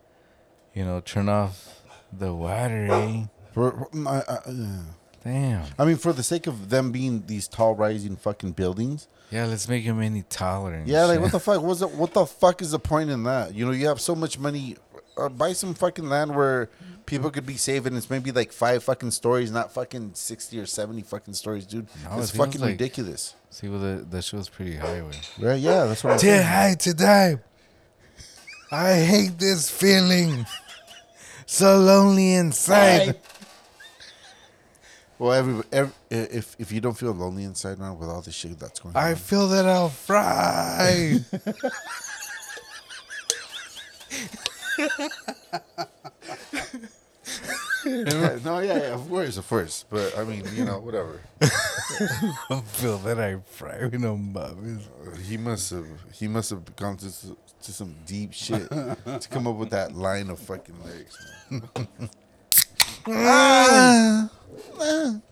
[SPEAKER 2] you know, turn off the water? Eh?
[SPEAKER 1] For, I, I, uh,
[SPEAKER 2] Damn.
[SPEAKER 1] I mean, for the sake of them being these tall, rising fucking buildings.
[SPEAKER 2] Yeah, let's make them any taller.
[SPEAKER 1] Yeah, like what the fuck? What's the, what the fuck is the point in that? You know, you have so much money. Uh, buy some fucking land where people could be saving. It's maybe like five fucking stories, not fucking sixty or seventy fucking stories, dude.
[SPEAKER 2] No,
[SPEAKER 1] it's
[SPEAKER 2] it
[SPEAKER 1] fucking
[SPEAKER 2] like-
[SPEAKER 1] ridiculous.
[SPEAKER 2] See, well, the the show's pretty high.
[SPEAKER 1] Right? Yeah, that's what I'm
[SPEAKER 2] Too
[SPEAKER 1] saying.
[SPEAKER 2] high to die. I hate this feeling. So lonely inside.
[SPEAKER 1] Well, every, every if if you don't feel lonely inside now with all the shit that's going on, I
[SPEAKER 2] feel that I'll fry.
[SPEAKER 1] No, yeah, yeah, of course, of course. But I mean, you know, whatever.
[SPEAKER 2] I feel that I fry with no mames.
[SPEAKER 1] He must have he must have gone to to some deep shit to come up with that line of fucking lyrics. man. Ah!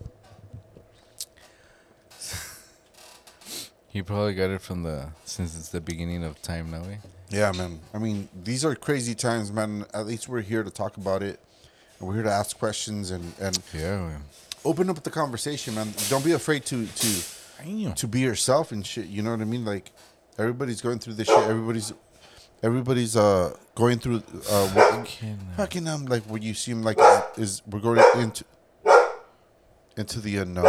[SPEAKER 2] He probably got it from the since it's the beginning of time now. Eh?
[SPEAKER 1] Yeah, man. I mean, these are crazy times, man. At least we're here to talk about it. We're here to ask questions and and
[SPEAKER 2] Yeah. Man.
[SPEAKER 1] open up the conversation, man. Don't be afraid to to
[SPEAKER 2] Damn.
[SPEAKER 1] to be yourself and shit. You know what I mean? Like everybody's going through this shit. Everybody's everybody's uh going through uh what,
[SPEAKER 2] Fucking, uh,
[SPEAKER 1] fucking um like what you seem like is we're going into into the unknown.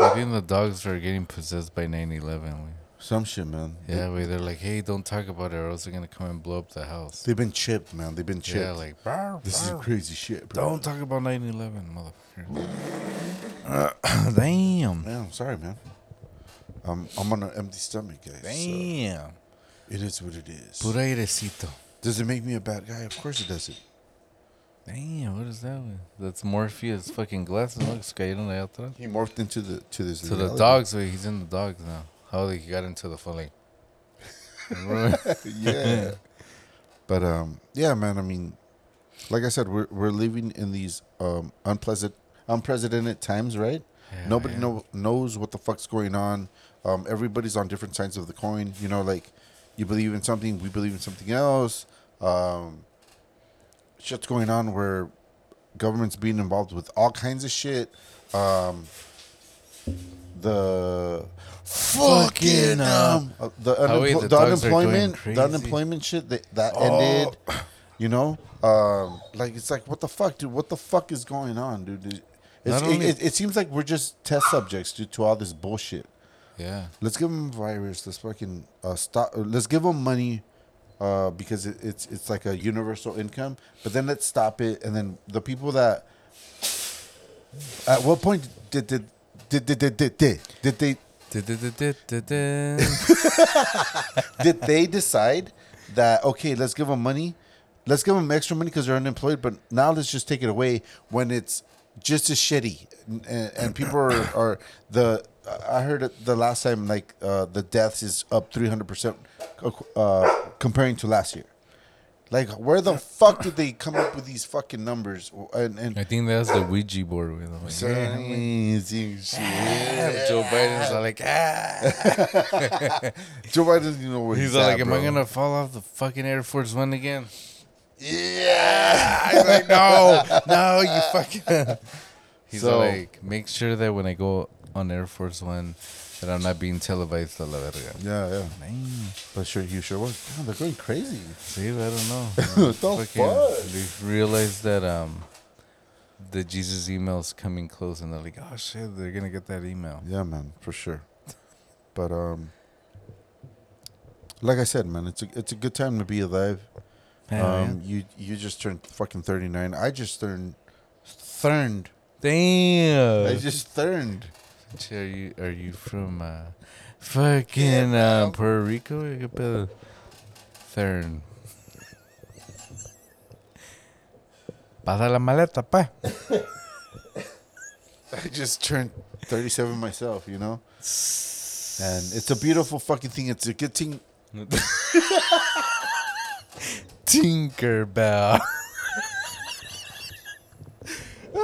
[SPEAKER 2] I think the dogs are getting possessed by 9/11.
[SPEAKER 1] Some shit, man.
[SPEAKER 2] Yeah, where they're like, "Hey, don't talk about it, or else they're gonna come and blow up the house."
[SPEAKER 1] They've been chipped, man. They've been chipped.
[SPEAKER 2] Yeah, like, "Barr,
[SPEAKER 1] this is
[SPEAKER 2] barr."
[SPEAKER 1] crazy shit, bro.
[SPEAKER 2] Don't talk about 9/11, motherfucker. Damn.
[SPEAKER 1] Man, I'm sorry, man. Um, I'm on an empty stomach, guys. so
[SPEAKER 2] Damn.
[SPEAKER 1] it is what it is.
[SPEAKER 2] Pura airecito.
[SPEAKER 1] Does it make me a bad guy? Of course it doesn't.
[SPEAKER 2] Damn, what is that? One? That's Morpheus' fucking glasses. Look, cayeron allá atrás.
[SPEAKER 1] He morphed into the to this.
[SPEAKER 2] To the
[SPEAKER 1] reality.
[SPEAKER 2] dogs, wait, he's in the dogs now. How they got into the fully.
[SPEAKER 1] yeah. But um, yeah, man. I mean, like I said, we're we're living in these um unpleasant, unprecedented times, right?
[SPEAKER 2] Yeah,
[SPEAKER 1] Nobody
[SPEAKER 2] yeah.
[SPEAKER 1] know, knows what the fuck's going on. Um, everybody's on different sides of the coin. You know, like you believe in something, we believe in something else. Um, shit's going on where government's being involved with all kinds of shit. Um, the fucking um, uh, the,
[SPEAKER 2] Oh, wait, the
[SPEAKER 1] the
[SPEAKER 2] dogs are going
[SPEAKER 1] unemployment,
[SPEAKER 2] crazy.
[SPEAKER 1] the unemployment shit that that
[SPEAKER 2] Oh.
[SPEAKER 1] ended. You know, um, like it's like what the fuck, dude? What the fuck is going on, dude? It, it's,
[SPEAKER 2] Not only-
[SPEAKER 1] it, it, it seems like we're just test subjects due to all this bullshit.
[SPEAKER 2] Yeah.
[SPEAKER 1] Let's give them a virus. Let's fucking uh, stop. Let's give them money uh, because it, it's it's like a universal income. But then let's stop it. And then the people that at what point did did did, did, did, did, did, did they did they decide that okay, let's give them money, let's give them extra money because they're unemployed, but now let's just take it away when it's just as shitty, and, and people are, are the. I heard it the last time like uh, the deaths is up three hundred percent uh, comparing to last year. Like, where the fuck did they come up with these fucking numbers? And, and
[SPEAKER 2] I think that's the Ouija board with them. Like,
[SPEAKER 1] amazing shit.
[SPEAKER 2] Joe Biden's like, ah.
[SPEAKER 1] Joe Biden doesn't know where
[SPEAKER 2] He's
[SPEAKER 1] he's, at,
[SPEAKER 2] like, am I gonna fall off the fucking Air Force One again?
[SPEAKER 1] Yeah.
[SPEAKER 2] He's like, no, no, you fucking. He's
[SPEAKER 1] So-
[SPEAKER 2] like, make sure that when I go on Air Force One, that I'm not being televised a la verga.
[SPEAKER 1] Yeah, yeah.
[SPEAKER 2] Man,
[SPEAKER 1] But sure, you sure was. They're going crazy.
[SPEAKER 2] see, I don't know.
[SPEAKER 1] What the fuck?
[SPEAKER 2] They realized that um, the Jesus email's coming close, and they're like, oh shit, they're gonna get that email.
[SPEAKER 1] Yeah, man, for sure. But um, like I said, man, it's a it's a good time to be alive.
[SPEAKER 2] Yeah,
[SPEAKER 1] um, you you just turned fucking thirty nine. I just turned thurned.
[SPEAKER 2] Damn.
[SPEAKER 1] I just thurned.
[SPEAKER 2] Che, Are you are you from uh, fucking uh, Puerto Rico? Thurn. Pasa la maleta, pa.
[SPEAKER 1] I just turned thirty seven myself. You know, and it's a beautiful fucking thing. It's a good thing.
[SPEAKER 2] Tinkerbell.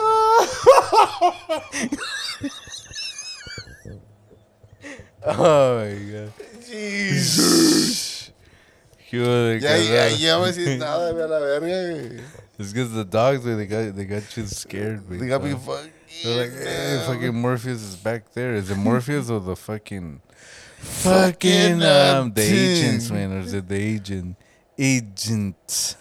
[SPEAKER 2] oh my god.
[SPEAKER 1] Jesus.
[SPEAKER 2] ¿Qué hubo de
[SPEAKER 1] Ya, ya,
[SPEAKER 2] carnal?
[SPEAKER 1] ya, me sin nada, ve a la verga. güey.
[SPEAKER 2] It's because the dogs, güey, they got, they got you scared.
[SPEAKER 1] They got me
[SPEAKER 2] Uh,
[SPEAKER 1] fucking.
[SPEAKER 2] They're like, hey, fucking Morpheus is back there. Is it Morpheus or the fucking, fucking, um, the agents, man, or is it the agent, agent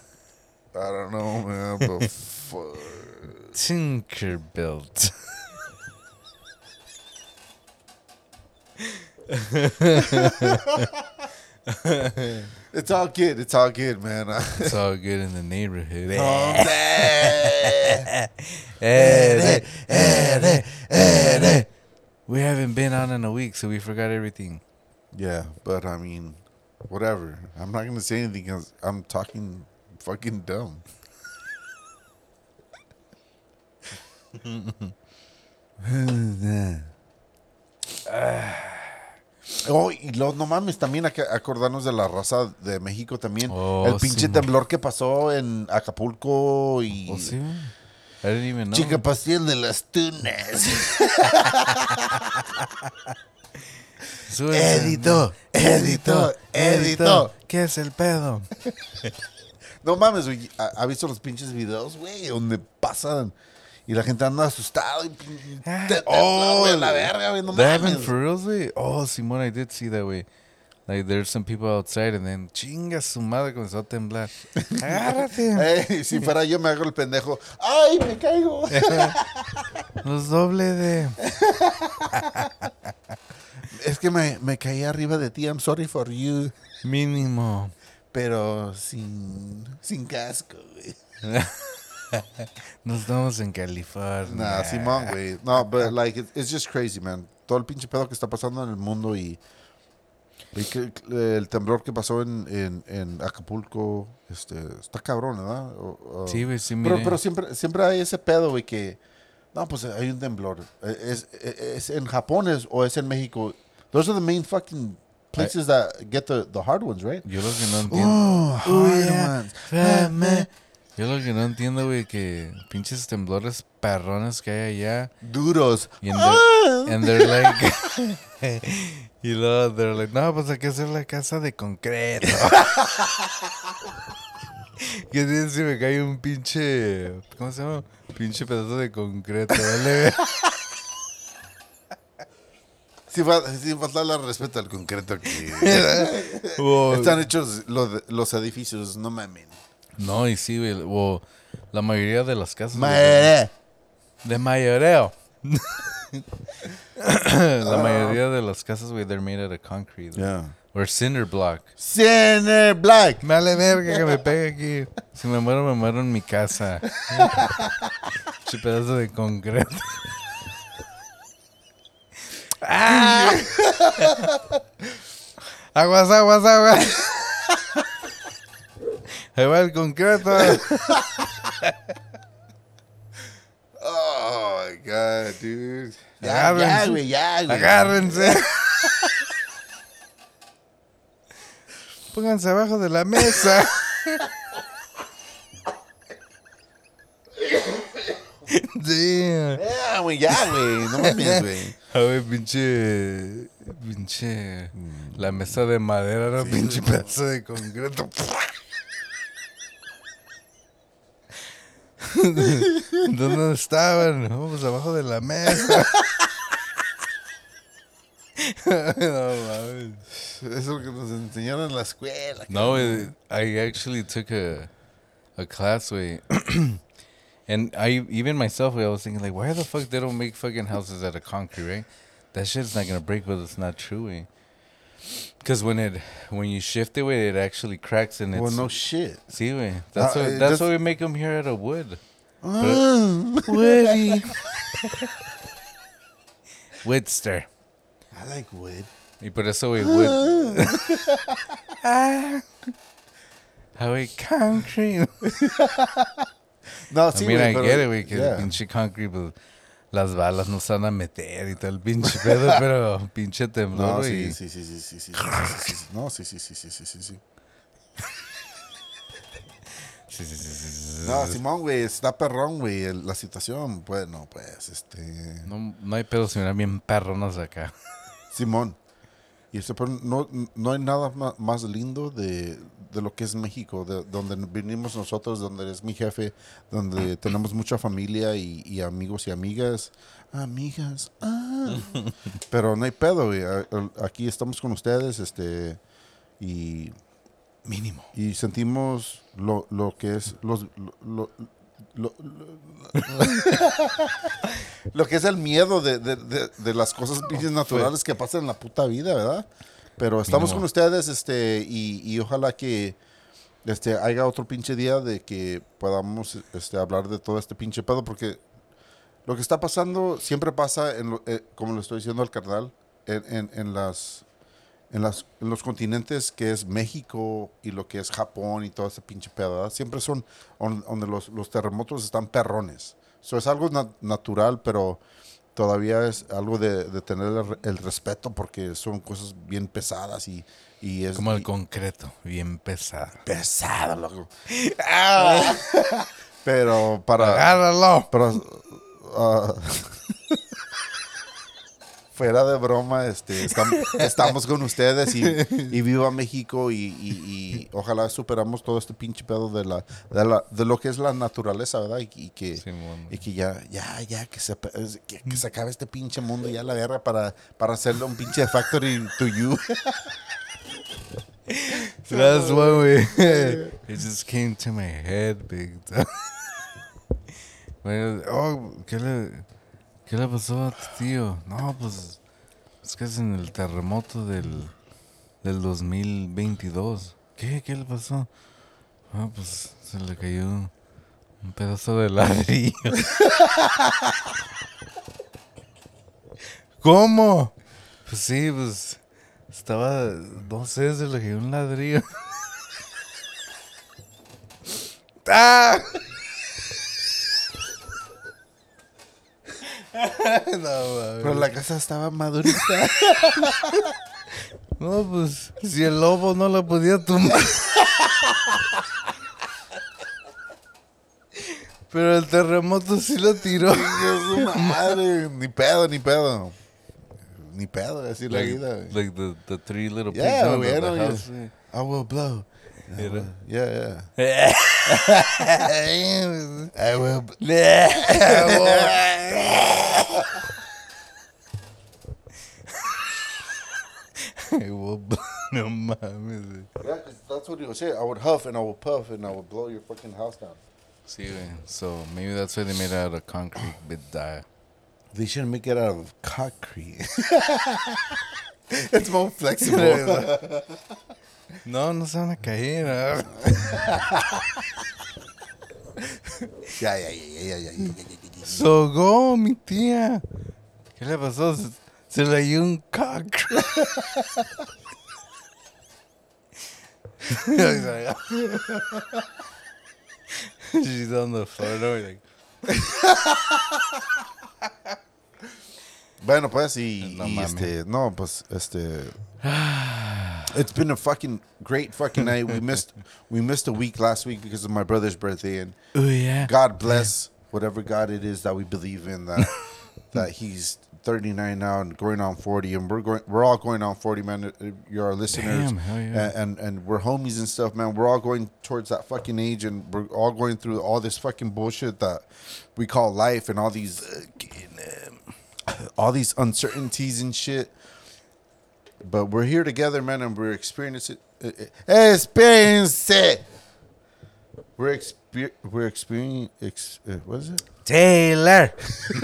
[SPEAKER 1] I don't know, man, but fuck.
[SPEAKER 2] Tinkerbell?
[SPEAKER 1] It's all good. It's all good, man.
[SPEAKER 2] It's all good in the neighborhood.
[SPEAKER 1] Eh, eh, eh,
[SPEAKER 2] we haven't been on in a week, so we forgot everything.
[SPEAKER 1] Yeah, but I mean, whatever. I'm not gonna say anything because I'm talking fucking dumb. Oh, y luego, no mames, también hay que acordarnos de la raza de México también.
[SPEAKER 2] Oh,
[SPEAKER 1] El pinche
[SPEAKER 2] sí,
[SPEAKER 1] temblor que pasó en Acapulco y...
[SPEAKER 2] Oh, sí, man. I didn't even know.
[SPEAKER 1] Chica pastel de las tunas. Edito, edito, edito.
[SPEAKER 2] ¿Qué es el pedo?
[SPEAKER 1] No mames, güey. ¿Ha, ha visto los pinches videos, güey? Donde pasan y la gente anda asustada. Y,
[SPEAKER 2] Ah,
[SPEAKER 1] te,
[SPEAKER 2] oh,
[SPEAKER 1] la verga, güey. No
[SPEAKER 2] That
[SPEAKER 1] mames.
[SPEAKER 2] for güey? Oh, Simón, I did see that, way. Like, there's some people outside, and then, chinga su madre, comenzó a temblar. Agárrate.
[SPEAKER 1] Ey, si fuera yo me hago el pendejo. ¡Ay, me caigo!
[SPEAKER 2] Los doble de...
[SPEAKER 1] es que me, me caí arriba de ti. I'm sorry for you.
[SPEAKER 2] Mínimo.
[SPEAKER 1] Pero sin, sin casco, güey.
[SPEAKER 2] Nos estamos en California.
[SPEAKER 1] Nah, Simón, güey. No, but like, it- it's just crazy, man. Todo el pinche pedo que está pasando en el mundo y, y que- el temblor que pasó en, en, en Acapulco, este, está cabrón, ¿verdad? O- o-
[SPEAKER 2] Sí, güey, sí,
[SPEAKER 1] pero,
[SPEAKER 2] miré.
[SPEAKER 1] pero siempre, siempre hay ese pedo, güey, que, no, pues hay un temblor. Eh, ¿Es, es, es en Japón es, o es en México? Those are the main fucking places that get the, the hard ones, right?
[SPEAKER 2] Yo lo que no entiendo...
[SPEAKER 1] Oh, hard ones.
[SPEAKER 2] Fame. Yo lo que no entiendo, güey, que pinches temblores perrones que hay allá.
[SPEAKER 1] Duros.
[SPEAKER 2] Y the- and they're like... y luego they're like, no, pues hay que hacer la casa de concreto. ¿Qué tiene si me cae un pinche... ¿Cómo se llama? Pinche pedazo de concreto, ¿vale?
[SPEAKER 1] Sin, fa- sin faltarle respeto al concreto que están hechos los, los edificios, no mamen.
[SPEAKER 2] no, y sí, güey. O la mayoría de las casas... güey,
[SPEAKER 1] Mae.
[SPEAKER 2] De mayoreo. la mayoría de las casas, güey, they're made out of concrete.
[SPEAKER 1] Yeah.
[SPEAKER 2] Or cinder block.
[SPEAKER 1] Center Black.
[SPEAKER 2] Me vale verga que me pegue aquí. Si me muero, me muero en mi casa. Che pedazo de concreto. ¡Ah! aguas, aguas, aguas. Ahí va el concreto.
[SPEAKER 1] Oh my god, dude. Ya,
[SPEAKER 2] Agárrense.
[SPEAKER 1] ya, güey, ya, güey.
[SPEAKER 2] Agárrense. Pónganse abajo de la mesa. Damn.
[SPEAKER 1] Ya, güey, ya, güey. No mames, güey.
[SPEAKER 2] A ver, pinche. Pinche. La mesa de madera, ¿no? pinche pedazo de concreto. ¿Dónde estaban? No, pues abajo de la mesa. no mames.
[SPEAKER 1] Eso es lo que nos enseñaron en la escuela.
[SPEAKER 2] No, it, I actually took a a class way, and I even myself, I was thinking like, why the fuck they don't make fucking houses out of concrete, right? That shit's not gonna break, but it's not true, way. Because when it when you shift it, way, it actually cracks and it's.
[SPEAKER 1] Well, no shit.
[SPEAKER 2] See, way. That's
[SPEAKER 1] Uh,
[SPEAKER 2] why that's why we make them here out of wood.
[SPEAKER 1] Ah,
[SPEAKER 2] Woody. Woodster.
[SPEAKER 1] I like wood.
[SPEAKER 2] Y por eso, we wood. ah. How we concrete.
[SPEAKER 1] No, sí, güey,
[SPEAKER 2] get it, güey, que
[SPEAKER 1] yeah.
[SPEAKER 2] el pinche concrete, pues, las balas no se van a meter y todo el pinche pedo, pero pinche temblor,
[SPEAKER 1] No,
[SPEAKER 2] güey.
[SPEAKER 1] sí, sí, sí, sí, sí, sí, sí, sí, sí. No, sí, sí, sí, sí, sí, sí, sí.
[SPEAKER 2] Sí, sí, sí,
[SPEAKER 1] No. Simón, güey, está perrón, güey, la situación. Bueno, pues, este...
[SPEAKER 2] No, no hay pedo si miran bien perronas acá.
[SPEAKER 1] Simón. Y este, no, no hay nada más lindo de, de lo que es México, de donde vinimos nosotros, donde es mi jefe, donde tenemos mucha familia y, y amigos y amigas. Amigas. Ah. Pero no hay pedo, güey. Aquí estamos con ustedes, este, y,
[SPEAKER 2] Mínimo.
[SPEAKER 1] y sentimos lo, lo que es los lo, lo- lo- lo- lo que es el miedo de, de- de- de las cosas naturales que pasan en la puta vida, ¿verdad? Pero estamos
[SPEAKER 2] Mínimo.
[SPEAKER 1] con ustedes, este, y, y ojalá que este haya otro pinche día de que podamos este, hablar de todo este pinche pedo, porque lo que está pasando siempre pasa, en lo- eh, como le estoy diciendo al carnal, en, en- en las en, las, en los continentes que es México y lo que es Japón y todo ese pinche pedo, ¿verdad? siempre son on- donde los, los terremotos están perrones. Eso es algo na- natural, pero todavía es algo de, de tener el, el respeto porque son cosas bien pesadas y, y es
[SPEAKER 2] Como el
[SPEAKER 1] y-
[SPEAKER 2] concreto, bien pesado.
[SPEAKER 1] pesado, loco. pero para...
[SPEAKER 2] ¡Agárralo!
[SPEAKER 1] Pero, ah, fuera de broma, este, estam- estamos con ustedes y, y viva México y, y- y ojalá superamos todo este pinche pedo de, la, de, la- de lo que es la naturaleza, ¿verdad? Y, y que,
[SPEAKER 2] Simón.
[SPEAKER 1] y que ya, ya, ya, que se, que, que se acabe este pinche mundo, ya la guerra para, para hacerle un pinche factory to you.
[SPEAKER 2] That's one way. It just came to my head, big time. Bueno, oh, ¿qué le, ¿qué le pasó a tu tío? No, pues es que es en el terremoto del, del 2022. ¿Qué? ¿Qué le pasó? Ah, pues se le cayó un pedazo de ladrillo. ¿Cómo? Pues sí, pues estaba, no sé, se le cayó un ladrillo. ¡Ah! no.
[SPEAKER 1] Pero la casa estaba madurita.
[SPEAKER 2] No, pues, si el lobo no la podía tumbar. Pero el terremoto sí lo tiró.
[SPEAKER 1] Madre, ni pedo, ni pedo. Ni pedo, así la vida.
[SPEAKER 2] like the, the three little pigs
[SPEAKER 1] Yeah, güey,
[SPEAKER 2] the,
[SPEAKER 1] yeah.
[SPEAKER 2] house.
[SPEAKER 1] I will blow.
[SPEAKER 2] Era-
[SPEAKER 1] Yeah, yeah. I will.
[SPEAKER 2] Ay, güey, no mames, güey.
[SPEAKER 1] Yeah, 'cause that's what he was saying. I would huff and I would puff and I would blow your fucking house down.
[SPEAKER 2] Güey. So, maybe that's why they made it out of concrete bit die.
[SPEAKER 1] They should make it out of concrete. it's more flexible.
[SPEAKER 2] No, no se van a caer.
[SPEAKER 1] ya, ya, ya, ya, ya,
[SPEAKER 2] Sogó mi tía. ¿Qué le pasó? Se, se le dio un cock. She's on the. Like...
[SPEAKER 1] Bueno, pues, y,
[SPEAKER 2] No
[SPEAKER 1] y,
[SPEAKER 2] mames.
[SPEAKER 1] este, no, pues, este. It's been a fucking great fucking night. We missed we missed a week last week because of my brother's birthday, and
[SPEAKER 2] oh yeah.
[SPEAKER 1] God bless whatever God it is that we believe in. That that He's 39 now and going on 40, and we're going we're all going on 40, man. You're our listeners,
[SPEAKER 2] Damn, hell yeah.
[SPEAKER 1] and, and and we're homies and stuff, man. We're all going towards that fucking age, and we're all going through all this fucking bullshit that we call life, and all these fucking, um, all these uncertainties and shit. But we're here together, man, and we're experiencing eh, it. Experience it. We're exper- we're experiencing ex- uh, what is it?
[SPEAKER 2] Taylor.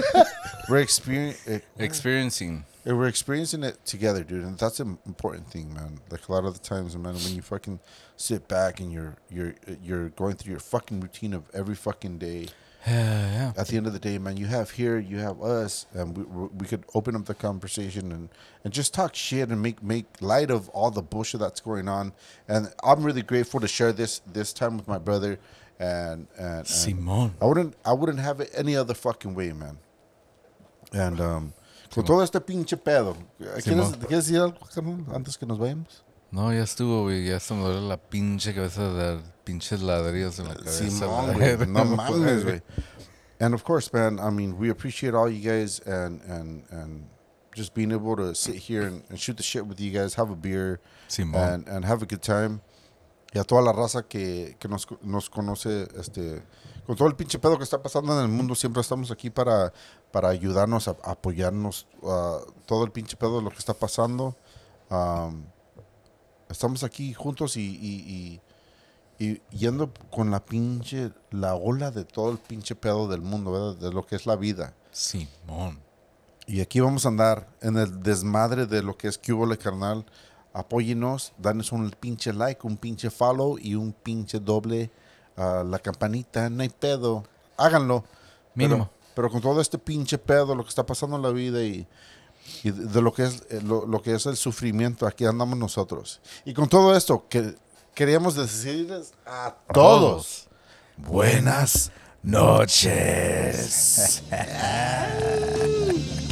[SPEAKER 1] We're eh, experiencing
[SPEAKER 2] Experiencing.
[SPEAKER 1] we're experiencing it together, dude, and that's an important thing, man. Like a lot of the times, man, when you fucking sit back and you're you're you're going through your fucking routine of every fucking day.
[SPEAKER 2] Yeah, yeah.
[SPEAKER 1] At the end of the day, man, you have here, you have us, and we we could open up the conversation and and just talk shit and make make light of all the bullshit that's going on. And I'm really grateful to share this this time with my brother, and and, and
[SPEAKER 2] Simón.
[SPEAKER 1] I wouldn't I wouldn't have it any other fucking way, man. And um, con todo este pinche pedo, ¿quieres. ¿quieres decir algo antes que nos vayamos?
[SPEAKER 2] No, ya estuvo, güey. Ya se me duele la pinche cabeza de pinches ladrillos en la cabeza.
[SPEAKER 1] Simón, güey, no mames, güey. And of course, man, I mean, we appreciate all you guys and and and just being able to sit here and, and shoot the shit with you guys, have a beer,
[SPEAKER 2] Simón.
[SPEAKER 1] and, and have a good time. Y a toda la raza que, que nos, nos conoce, este, con todo el pinche pedo que está pasando en el mundo, siempre estamos aquí para, para ayudarnos, a, apoyarnos, a todo el pinche pedo de lo que está pasando. Um, estamos aquí juntos y, y, y, y yendo con la pinche, la ola de todo el pinche pedo del mundo, ¿verdad? De lo que es la vida.
[SPEAKER 2] Simón.
[SPEAKER 1] Y aquí vamos a andar en el desmadre de lo que es Cubole Carnal. Apóyenos, danos un pinche like, un pinche follow y un pinche doble a la campanita. No hay pedo. Háganlo.
[SPEAKER 2] Mínimo.
[SPEAKER 1] Pero, pero con todo este pinche pedo, lo que está pasando en la vida y, y de, de lo, que es, eh, lo, lo que es el sufrimiento, aquí andamos nosotros. Y con todo esto, que queríamos decirles a todos.
[SPEAKER 2] Buenas noches.